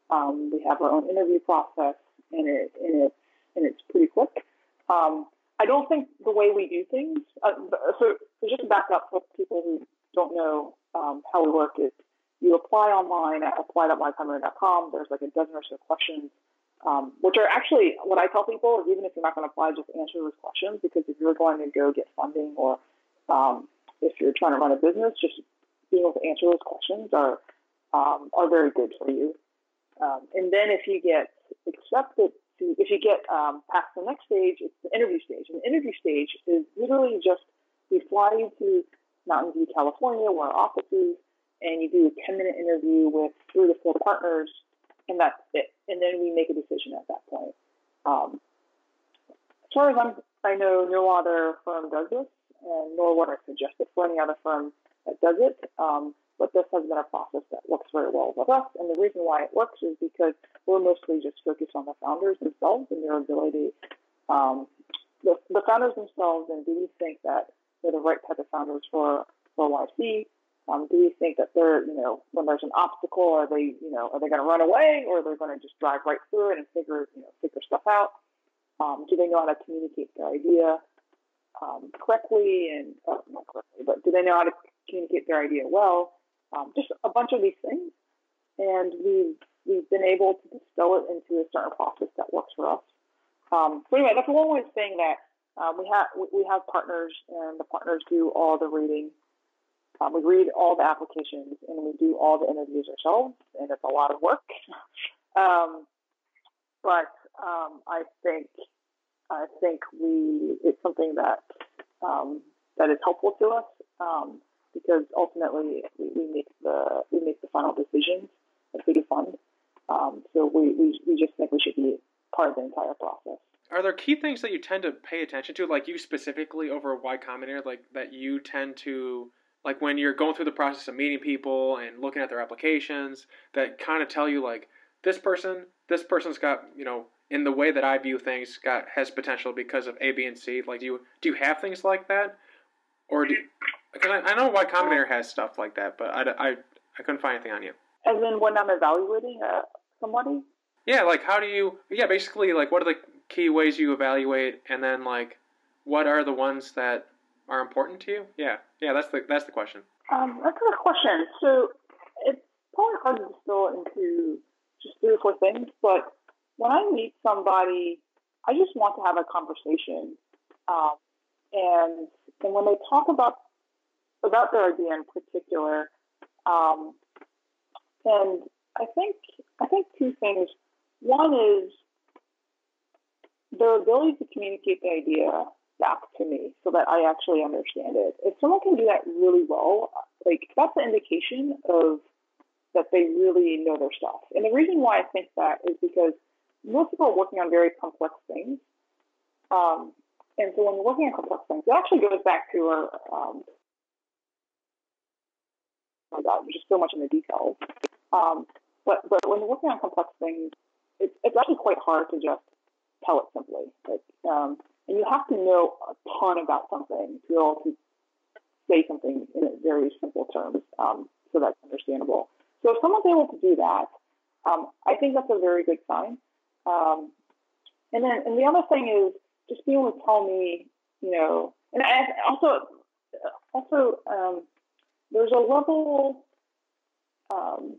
Um, we have our own interview process, and it and it's and it's pretty quick. Um, I don't think the way we do things. Uh, so, so just to back up for people who don't know how we work is you apply online at apply.ycombinator.com. There's like a dozen or so questions, um, which are actually what I tell people is even if you're not going to apply, just answer those questions because if you're going to go get funding or um, if you're trying to run a business, just being able to answer those questions are um, are very good for you. Um, and then if you get accepted to, if you get um, past the next stage, it's the interview stage. And the interview stage is literally just we fly you to Mountain View, California, where our office is and you do a 10 minute interview with three to four partners, and that's it. And then we make a decision at that point. Um, as far as I'm, I know, no other firm does this, and nor would I suggest it for any other firm that does it. Um, but this has been a process that works very well with us. And the reason why it works is because we're mostly just focused on the founders themselves and their ability, um, the, the founders themselves, and do we think that they're the right type of founders for, for YC? Um, do we think that they're, you know, when there's an obstacle, are they, you know, are they going to run away or are they're going to just drive right through it and figure, you know, figure stuff out? Um, do they know how to communicate their idea um, correctly and uh, not correctly, but do they know how to communicate their idea well? Um, just a bunch of these things, and we've we've been able to distill it into a certain process that works for us. Um, so anyway, that's one way of saying that um, we have we have partners, and the partners do all the reading um, we read all the applications and we do all the interviews ourselves, and it's a lot of work. (laughs) um, but um, I think I think we it's something that um, that is helpful to us um, because ultimately we, we, make the we make the final decisions as we fund. Um, so we, we we just think we should be part of the entire process. Are there key things that you tend to pay attention to, like you specifically over Y Combinator, like that you tend to like when you're going through the process of meeting people and looking at their applications that kind of tell you like this person this person's got you know in the way that i view things got has potential because of a b and c. Like do you do you have things like that? Or do because I, I know Y Combinator has stuff like that but I, I, I couldn't find anything on you. As in when i'm evaluating uh, somebody? Yeah like how do you yeah basically like what are the key ways you evaluate? And then like what are the ones that are important to you? Yeah, yeah, that's the that's the question. Um, that's a good question. So it's probably hard to distill into just three or four things, but when I meet somebody, I just want to have a conversation, um, and and when they talk about about their idea in particular, um, and I think I think two things. One is their ability to communicate the idea back to me so that I actually understand it. If someone can do that really well, like that's an indication of that they really know their stuff. And the reason why I think that is because most people are working on very complex things. Um, and so when you're working on complex things, it actually goes back to our, um, oh my God, just so much in the details. Um, but, but when you're working on complex things, it's, it's actually quite hard to just tell it simply. Like, um, and you have to know a ton about something to be able to say something in very simple terms um, so that's understandable. So if someone's able to do that, um, I think that's a very good sign. Um, and then, and the other thing is just being able to tell me, you know, and I also, also, um, there's a level, um,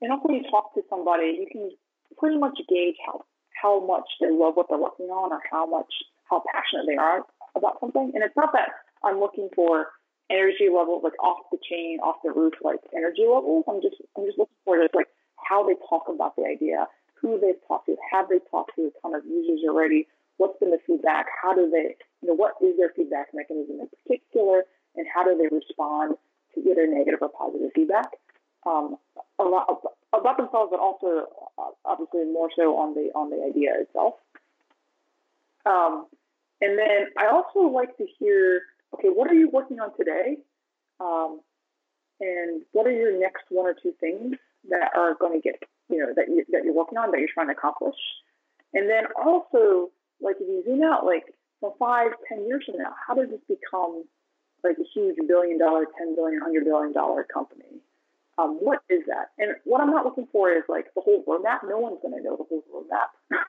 and also when you talk to somebody, you can pretty much gauge how how much they love what they're working on or how much how passionate they are about something. And it's not that I'm looking for energy levels like off the chain, off the roof, like energy levels. I'm just I'm just looking for just like how they talk about the idea, who they've talked to, have they talked to a ton of users already, what's been the feedback? How do they, you know, what is their feedback mechanism in particular, and how do they respond to either negative or positive feedback? Um, a lot about themselves, but also uh, obviously more so on the on the idea itself. Um, and then I also like to hear, okay, what are you working on today? Um, and what are your next one or two things that are going to get, you know, that, you, that you're working on, that you're trying to accomplish? And then also, like, if you zoom out, like, from five, ten years from now, how does this become like a huge billion dollar, ten billion, hundred billion dollar company? Um, what is that? And what I'm not looking for is like the whole roadmap. No one's going to know the whole roadmap (laughs)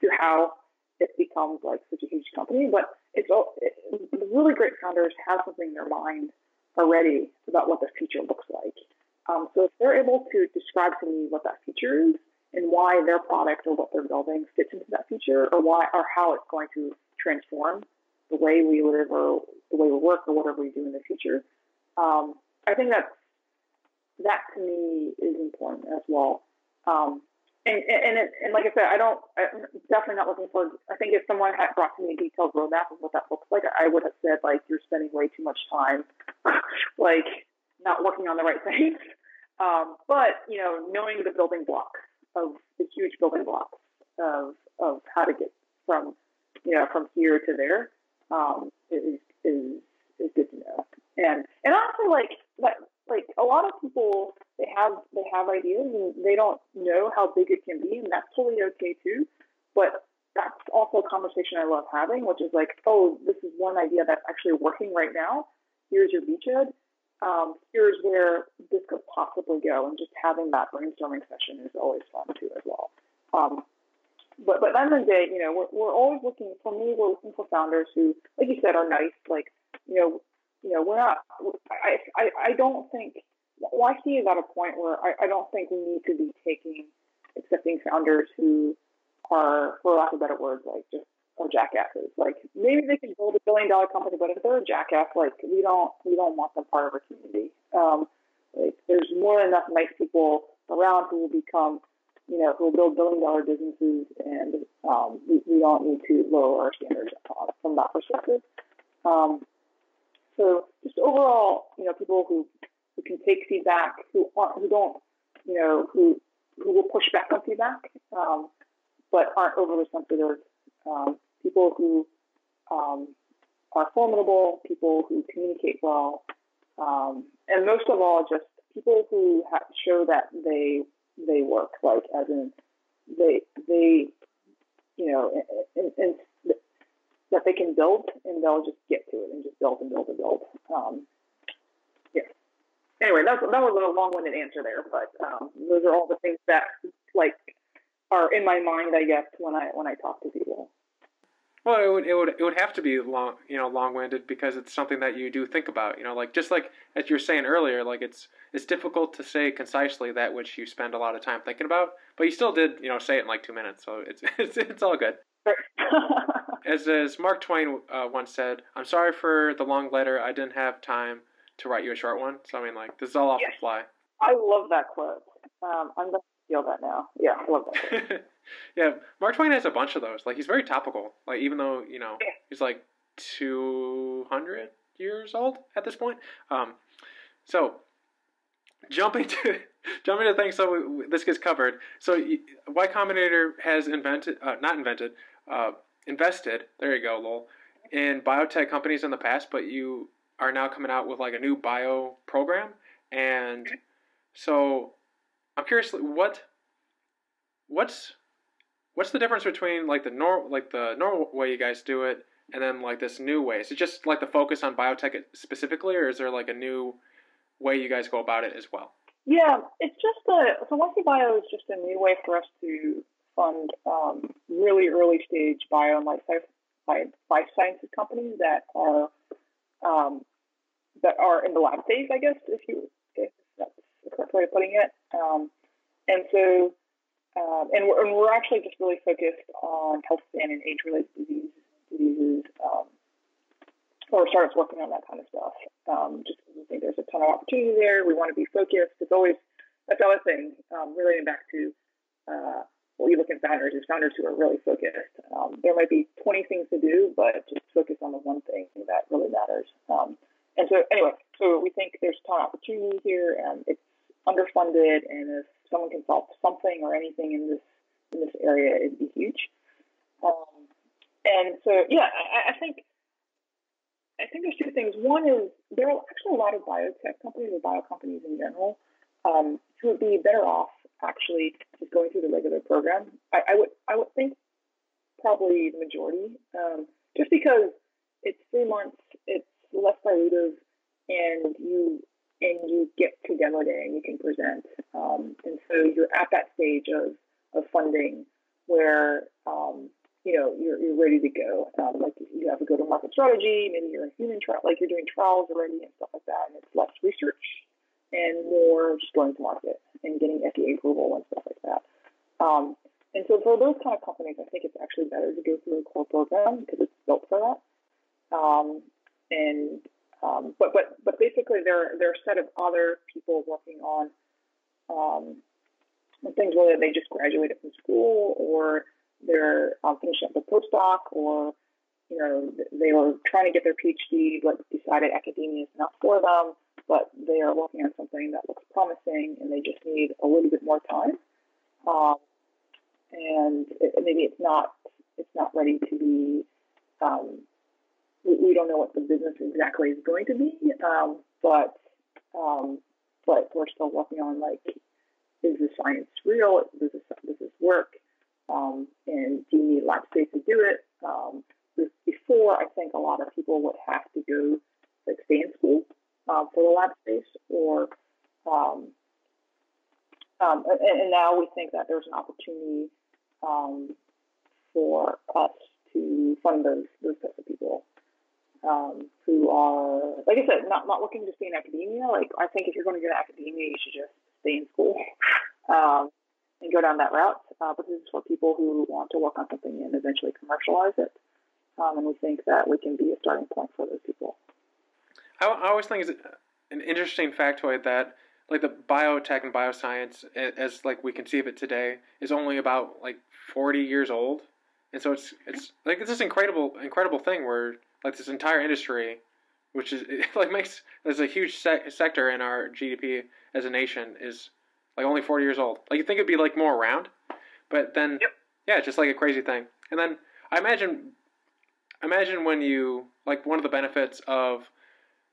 to how it becomes like such a huge company. But it's all it, the really great founders have something in their mind already about what the future looks like. Um, so if they're able to describe to me what that future is and why their product or what they're building fits into that future, or why or how it's going to transform the way we live or the way we work or whatever we do in the future, um, I think that's that to me is important as well. Um, and and, it, and like I said, I don't. I'm definitely not looking for. I think if someone had brought to me a detailed roadmap of what that looks like, I would have said like you're spending way too much time, (laughs) like not working on the right things. (laughs) Um, but you know, knowing the building blocks of the huge building blocks of of how to get from you know from here to there um, is is is good to know. And and also like like a lot of people they have they have ideas and they don't know how big it can be and that's totally okay too. But that's also a conversation i love having which is like oh this is one idea that's actually working right now. Here's your beachhead. Um, here's where this could possibly go. And just having that brainstorming session is always fun too as well. Um, but but at the end of the day you know we're, we're always looking for me we're looking for founders who like you said are nice like you know you know, we're not. I I, I don't think YC is at a point where I, I don't think we need to be taking accepting founders who are, for lack of better words, like just are jackasses. Like maybe they can build a billion dollar company, but if they're a jackass, like we don't we don't want them part of our community. Um, like there's more than enough nice people around who will become, you know, who will build billion dollar businesses, and um, we, we don't need to lower our standards from that perspective. Um, so just overall, you know, people who, who can take feedback, who aren't, who don't, you know, who who will push back on feedback, um, but aren't overly sensitive. Um, people who um, are formidable, people who communicate well, um, and most of all, just people who ha- show that they they work, like as in they they you know, in, in, that they can build, and they'll just get to it and just build and build and build. Um, yeah. Anyway, that was, that was a long-winded answer there, but um, those are all the things that like are in my mind, I guess, when I when I talk to people. Well, it would, it would it would have to be long, you know, long-winded because it's something that you do think about. You know, like just like as you were saying earlier, like it's it's difficult to say concisely that which you spend a lot of time thinking about, but you still did, you know, say it in like two minutes, so it's (laughs) it's, it's all good. (laughs) as, as Mark Twain uh, once said, I'm sorry for the long letter. I didn't have time to write you a short one. So, I mean, like, this is all off yes. the fly. I love that quote. Um, I'm going to steal that now. Yeah, I love that. (laughs) yeah, Mark Twain has a bunch of those. Like, he's very topical. Like, even though, you know, yeah. he's like 200 years old at this point. Um, so, jumping to (laughs) jumping to things so we, this gets covered. So, Y Combinator has invented, uh, not invented, uh, invested, there you go, lol, in biotech companies in the past, but you are now coming out with like a new bio program. And so I'm curious what what's what's the difference between like the nor like the normal way you guys do it and then like this new way? Is it just like the focus on biotech specifically, or is there like a new way you guys go about it as well? Yeah, it's just a so YC Bio is just a new way for us to fund um, really early stage bio and life, science, life sciences companies that are um, that are in the lab phase, I guess, if you if that's the correct way of putting it. Um, and so, um, and, we're, and we're actually just really focused on health span and age related disease, diseases, um, or startups working on that kind of stuff. Um, just because we think there's a ton of opportunity there. We want to be focused. It's always that's the other thing, um, relating back to uh, what we look at founders is founders who are really focused. Um, there might be 20 things to do, but just focus on the one thing that really matters. Um, and so, anyway, so we think there's a ton of opportunity here, and it's underfunded, and if someone can solve something or anything in this in this area, it'd be huge. Um, and so, yeah, I, I think I think there's two things. One is there are actually a lot of biotech companies or bio companies in general um, who would be better off actually just going through the regular program. I, I would I would think probably the majority, um, just because it's three months, it's less dilutive, and you and you get to demo day and you can present, um, and so you're at that stage of of funding where um, you know, you're, you're ready to go. Um, like you have a go to market strategy, maybe you're a human trial, like you're doing trials already and stuff like that. And it's less research and more just going to market and getting FDA approval and stuff like that. Um, and so for those kind of companies, I think it's actually better to go through a core program because it's built for that. Um, and um, but but but basically, there there are a set of other people working on um, things whether they just graduated from school or they're um, finishing up a postdoc or you know they were trying to get their PhD but decided academia is not for them, but they are working on something that looks promising and they just need a little bit more time. Um, and it, maybe it's not it's not ready to be. Um, we, we, don't know what the business exactly is going to be, um, but um, but we're still working on like is the science real? Does this, does this work? Um, and do you need lab space to do it? Um, before, I think a lot of people would have to go, like, stay in school um, for the lab space, or um, um, and, and, now we think that there's an opportunity um, for us to fund those those types of people who are, like I said, not not looking to stay in academia. Like I think if you're going to go to academia, you should just stay in school. (laughs) Um, and go down that route. Uh, but this is for people who want to work on something and eventually commercialize it. Um, and we think that we can be a starting point for those people. I, I always think it's an interesting factoid that like the biotech and bioscience as like we conceive it today is only about like 40 years old and so it's it's like it's this incredible incredible thing where like this entire industry which is (laughs) like makes there's a huge se- sector in our gdp as a nation is like only 40 years old. Like you think it'd be like more around, but then yep. yeah, just like a crazy thing. And then I imagine, imagine when you like one of the benefits of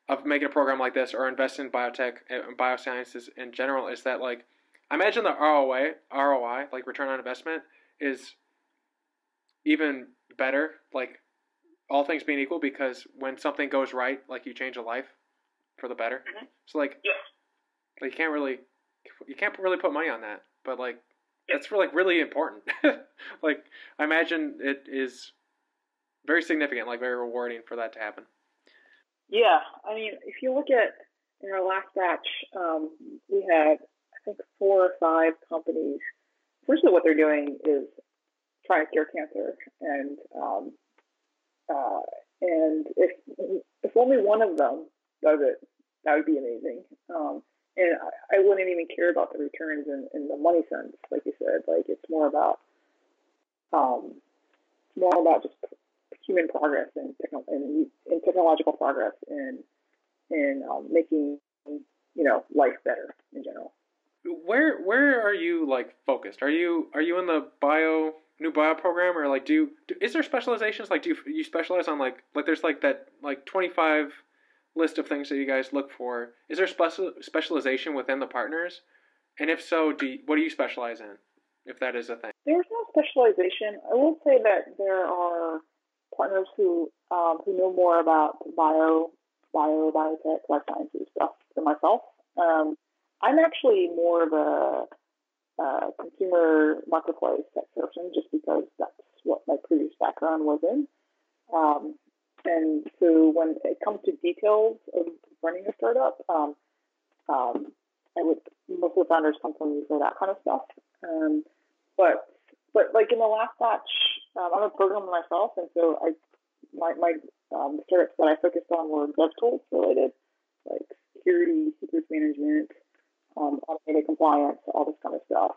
of making a program like this or investing in biotech and biosciences in general is that like I imagine the ROI ROI like return on investment is even better like all things being equal because when something goes right like you change a life for the better mm-hmm. so like yeah. like you can't really you can't really put money on that, but like that's really, like really important. (laughs) like I imagine it is very significant, like very rewarding for that to happen. Yeah, I mean, if you look at in our last batch, um, we had I think four or five companies. Essentially, what they're doing is trying to cure cancer, and um, uh, and if if only one of them does it, that would be amazing. Um, and I, I wouldn't even care about the returns in, in the money sense, like you said. Like it's more about um, more about just human progress and, techno- and, and technological progress and in um, making you know life better in general. Where where are you like focused? Are you are you in the bio new bio program or like do, you, do is there specializations like do you, you specialize on like like there's like that like 25 list of things that you guys look for, is there special specialization within the partners? And if so, do you, what do you specialize in, if that is a thing? There's no specialization. I will say that there are partners who um, who know more about bio, bio, biotech, life sciences stuff than myself. Um, I'm actually more of a, a consumer marketplace tech person, just because that's what my previous background was in. Um, and so when it comes to details of running a startup, um, um, I would most of the founders come from me for that kind of stuff. Um, but but like in the last batch, um, I'm a programmer myself, and so I my my um, startups that I focused on were DevTools related, like security, secrets management, um, automated compliance, all this kind of stuff.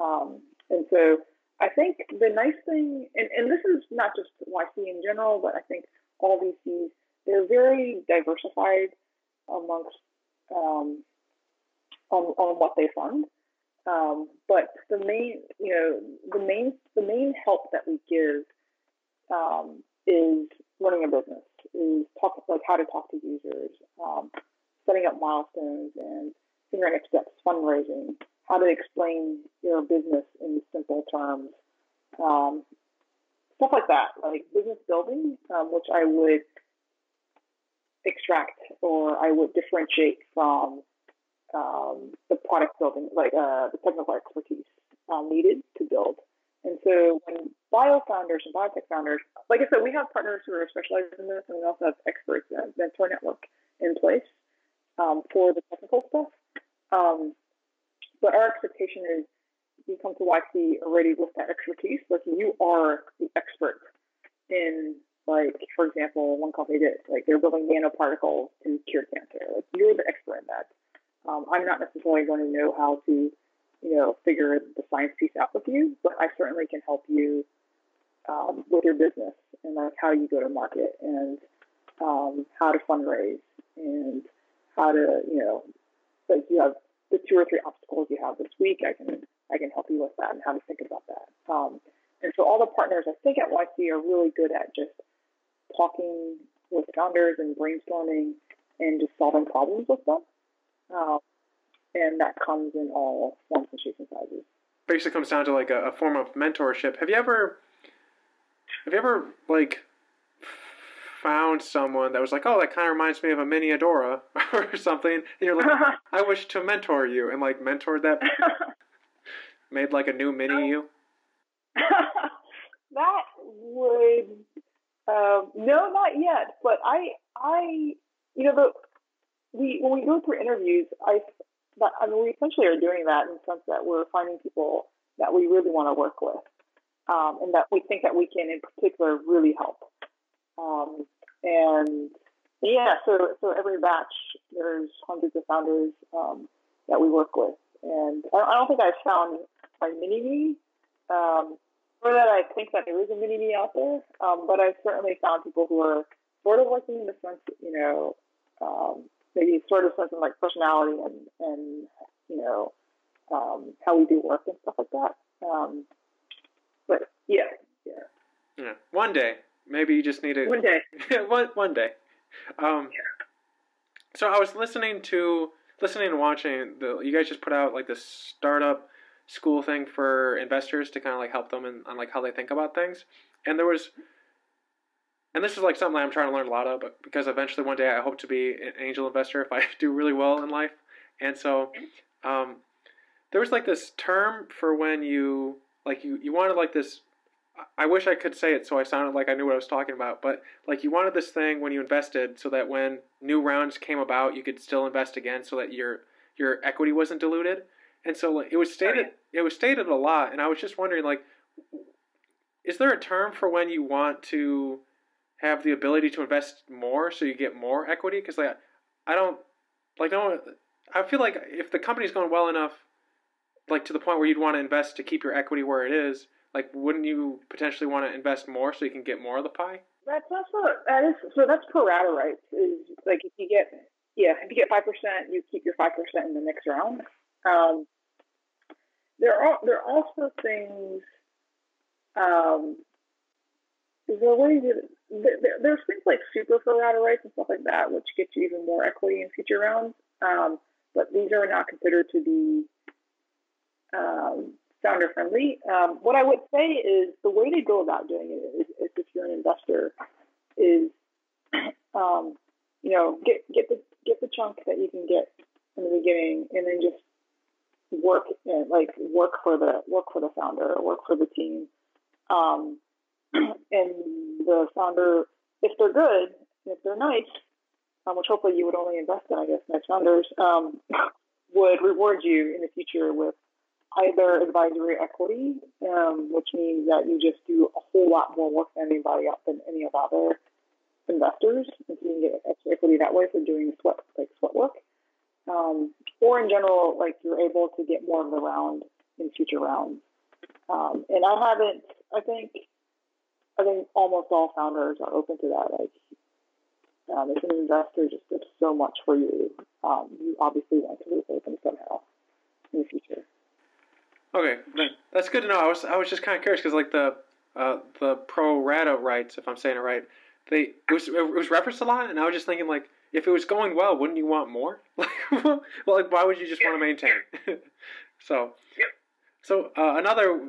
Um, and so I think the nice thing, and, and this is not just YC in general, but I think all VCs, they're very diversified amongst um, on, on what they fund. Um, but the main, you know, the main the main help that we give um, is running a business, is talk like how to talk to users, um, setting up milestones, and figuring out steps, fundraising, how to explain your business in simple terms, um, stuff like that, like business building, um, which I would extract or I would differentiate from um, the product building, like uh, the technical expertise um, needed to build. And so when bio founders and biotech founders, like I said, we have partners who are specialized in this, and we also have experts and mentor network in place um, for the technical stuff. Um, but our expectation is you come to YC already with that expertise. Like you are the expert in, like, for example, one company did, like they're building nanoparticles to cure cancer. Like you're the expert in that. Um, I'm not necessarily going to know how to, you know, figure the science piece out with you, but I certainly can help you um, with your business and like how you go to market and um, how to fundraise and how to, you know, like you have the two or three obstacles you have this week, I can I can help you with that and how to think about that. Um, and so all the partners I think at YC are really good at just talking with founders and brainstorming and just solving problems with them. Um, and that comes in all forms and shapes and sizes. Basically, comes down to like a, a form of mentorship. Have you ever, have you ever like found someone that was like, oh, that kind of reminds me of a mini Adora (laughs) or something, and you're like, (laughs) I wish to mentor you, and like mentored that, (laughs) made like a new mini you. that would, uh, no, not yet. But I, I, you know, the we when we go through interviews, I, I mean, we essentially are doing that in the sense that we're finding people that we really want to work with, um, and that we think that we can, in particular, really help. Um, and yeah, so so every batch there's hundreds of founders um, that we work with, and I, I don't think I've found my mini me, um, or that I think that there is a mini me out there, um, but I've certainly found people who are sort of working in the sense, you know, um, maybe sort of something like personality and and you know um, how we do work and stuff like that. Um, but yeah, yeah. Yeah. One day, Maybe you just need to one day. (laughs) one one day. Um, yeah. So I was listening to listening and watching the. You guys just put out like this startup school thing for investors to kind of like help them in, on like how they think about things. And there was, and this is like something I'm trying to learn a lot of, but because eventually one day I hope to be an angel investor if I (laughs) do really well in life. And so, um, there was like this term for when you like you you wanted like this I wish I could say it so I sounded like I knew what I was talking about, but like you wanted this thing when you invested so that when new rounds came about, you could still invest again so that your your equity wasn't diluted. And so like, it was stated it was stated a lot and I was just wondering like is there a term for when you want to have the ability to invest more so you get more equity cuz like I don't like no I feel like if the company's going well enough like to the point where you'd want to invest to keep your equity where it is, like wouldn't you potentially want to invest more so you can get more of the pie? That's also that is so that's pro rata rights is like if you get yeah if you get five percent you keep your five percent in the next round. Um, there are there are also things. Um, is there ways there, there's things like super pro rata rights and stuff like that, which get you even more equity in future rounds. Um, but these are not considered to be um, founder friendly. Um, what I would say is the way to go about doing it is, is if you're an investor, is (clears throat) um, you know get get the get the chunk that you can get in the beginning, and then just work like work for the work for the founder, work for the team, um, and the founder, if they're good, if they're nice, um, which hopefully you would only invest in, I guess, next founders, um, (laughs) would reward you in the future with either advisory equity, um, which means that you just do a whole lot more work than anybody else than any of other investors, and so you can get extra equity that way for doing sweat like sweat work. Um, or in general, like you're able to get more of the round in future rounds. Um, and I haven't. I think. I think almost all founders are open to that. Like, um, if an investor just gives so much for you, um, you obviously want to reward them somehow in the future. Okay, that's good to know. I was I was just kind of curious because like the uh, the pro rata rights, if I'm saying it right, they it was it was referenced a lot, and I was just thinking like if it was going well, wouldn't you want more? (laughs) Like, well, like why would you just want to maintain? (laughs) so, so uh, another.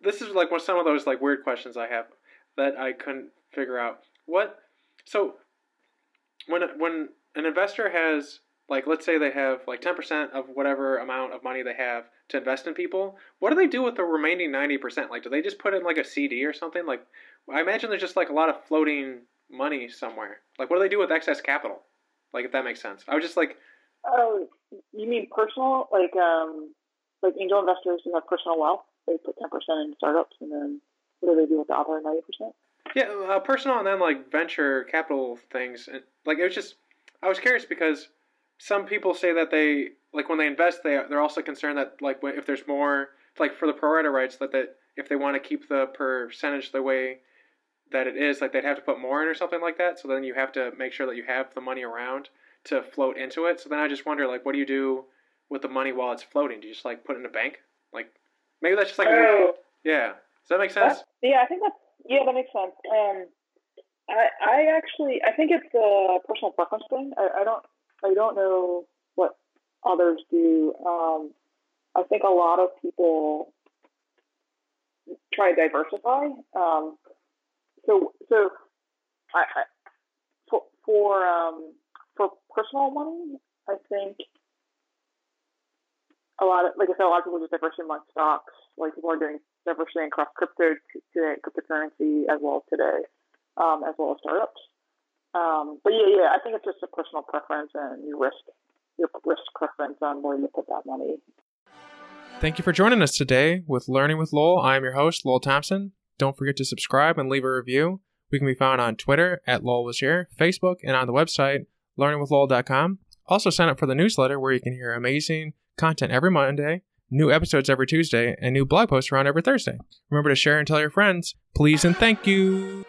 This is like one some of those like weird questions I have that I couldn't figure out. What? So, when when an investor has like let's say they have like 10% of whatever amount of money they have to invest in people what do they do with the remaining 90% like do they just put in like a cd or something like i imagine there's just like a lot of floating money somewhere like what do they do with excess capital like if that makes sense i was just like oh you mean personal like um like angel investors who have personal wealth they put 10% in startups and then what do they do with the other 90% yeah uh, personal and then like venture capital things and like it was just i was curious because some people say that they like when they invest, they they're also concerned that like if there's more like for the pro rata rights that that if they want to keep the percentage the way that it is, like they'd have to put more in or something like that. So then you have to make sure that you have the money around to float into it. So then I just wonder like what do you do with the money while it's floating? Do you just like put it in a bank? Like maybe that's just like oh. yeah. Does that make sense? yeah, I think that's yeah, that makes sense. Um, I I actually I think it's a personal preference thing. I, I don't I don't know what others do. Um, I think a lot of people try to diversify. Um, so, so I, I for for um, for personal money, I think a lot of like I said, a lot of people just diversify among stocks. Like people are doing diversity across crypto today, cryptocurrency as well today, um, as well as startups. Um, but yeah, yeah, I think it's just a personal preference and your risk, your risk preference on where you put that money. Thank you for joining us today with Learning with Lowell. I am your host, Lowell Thompson. Don't forget to subscribe and leave a review. We can be found on Twitter at Lowell was here, Facebook, and on the website learningwithlowell.com. Also, sign up for the newsletter where you can hear amazing content every Monday, new episodes every Tuesday, and new blog posts around every Thursday. Remember to share and tell your friends. Please and thank you.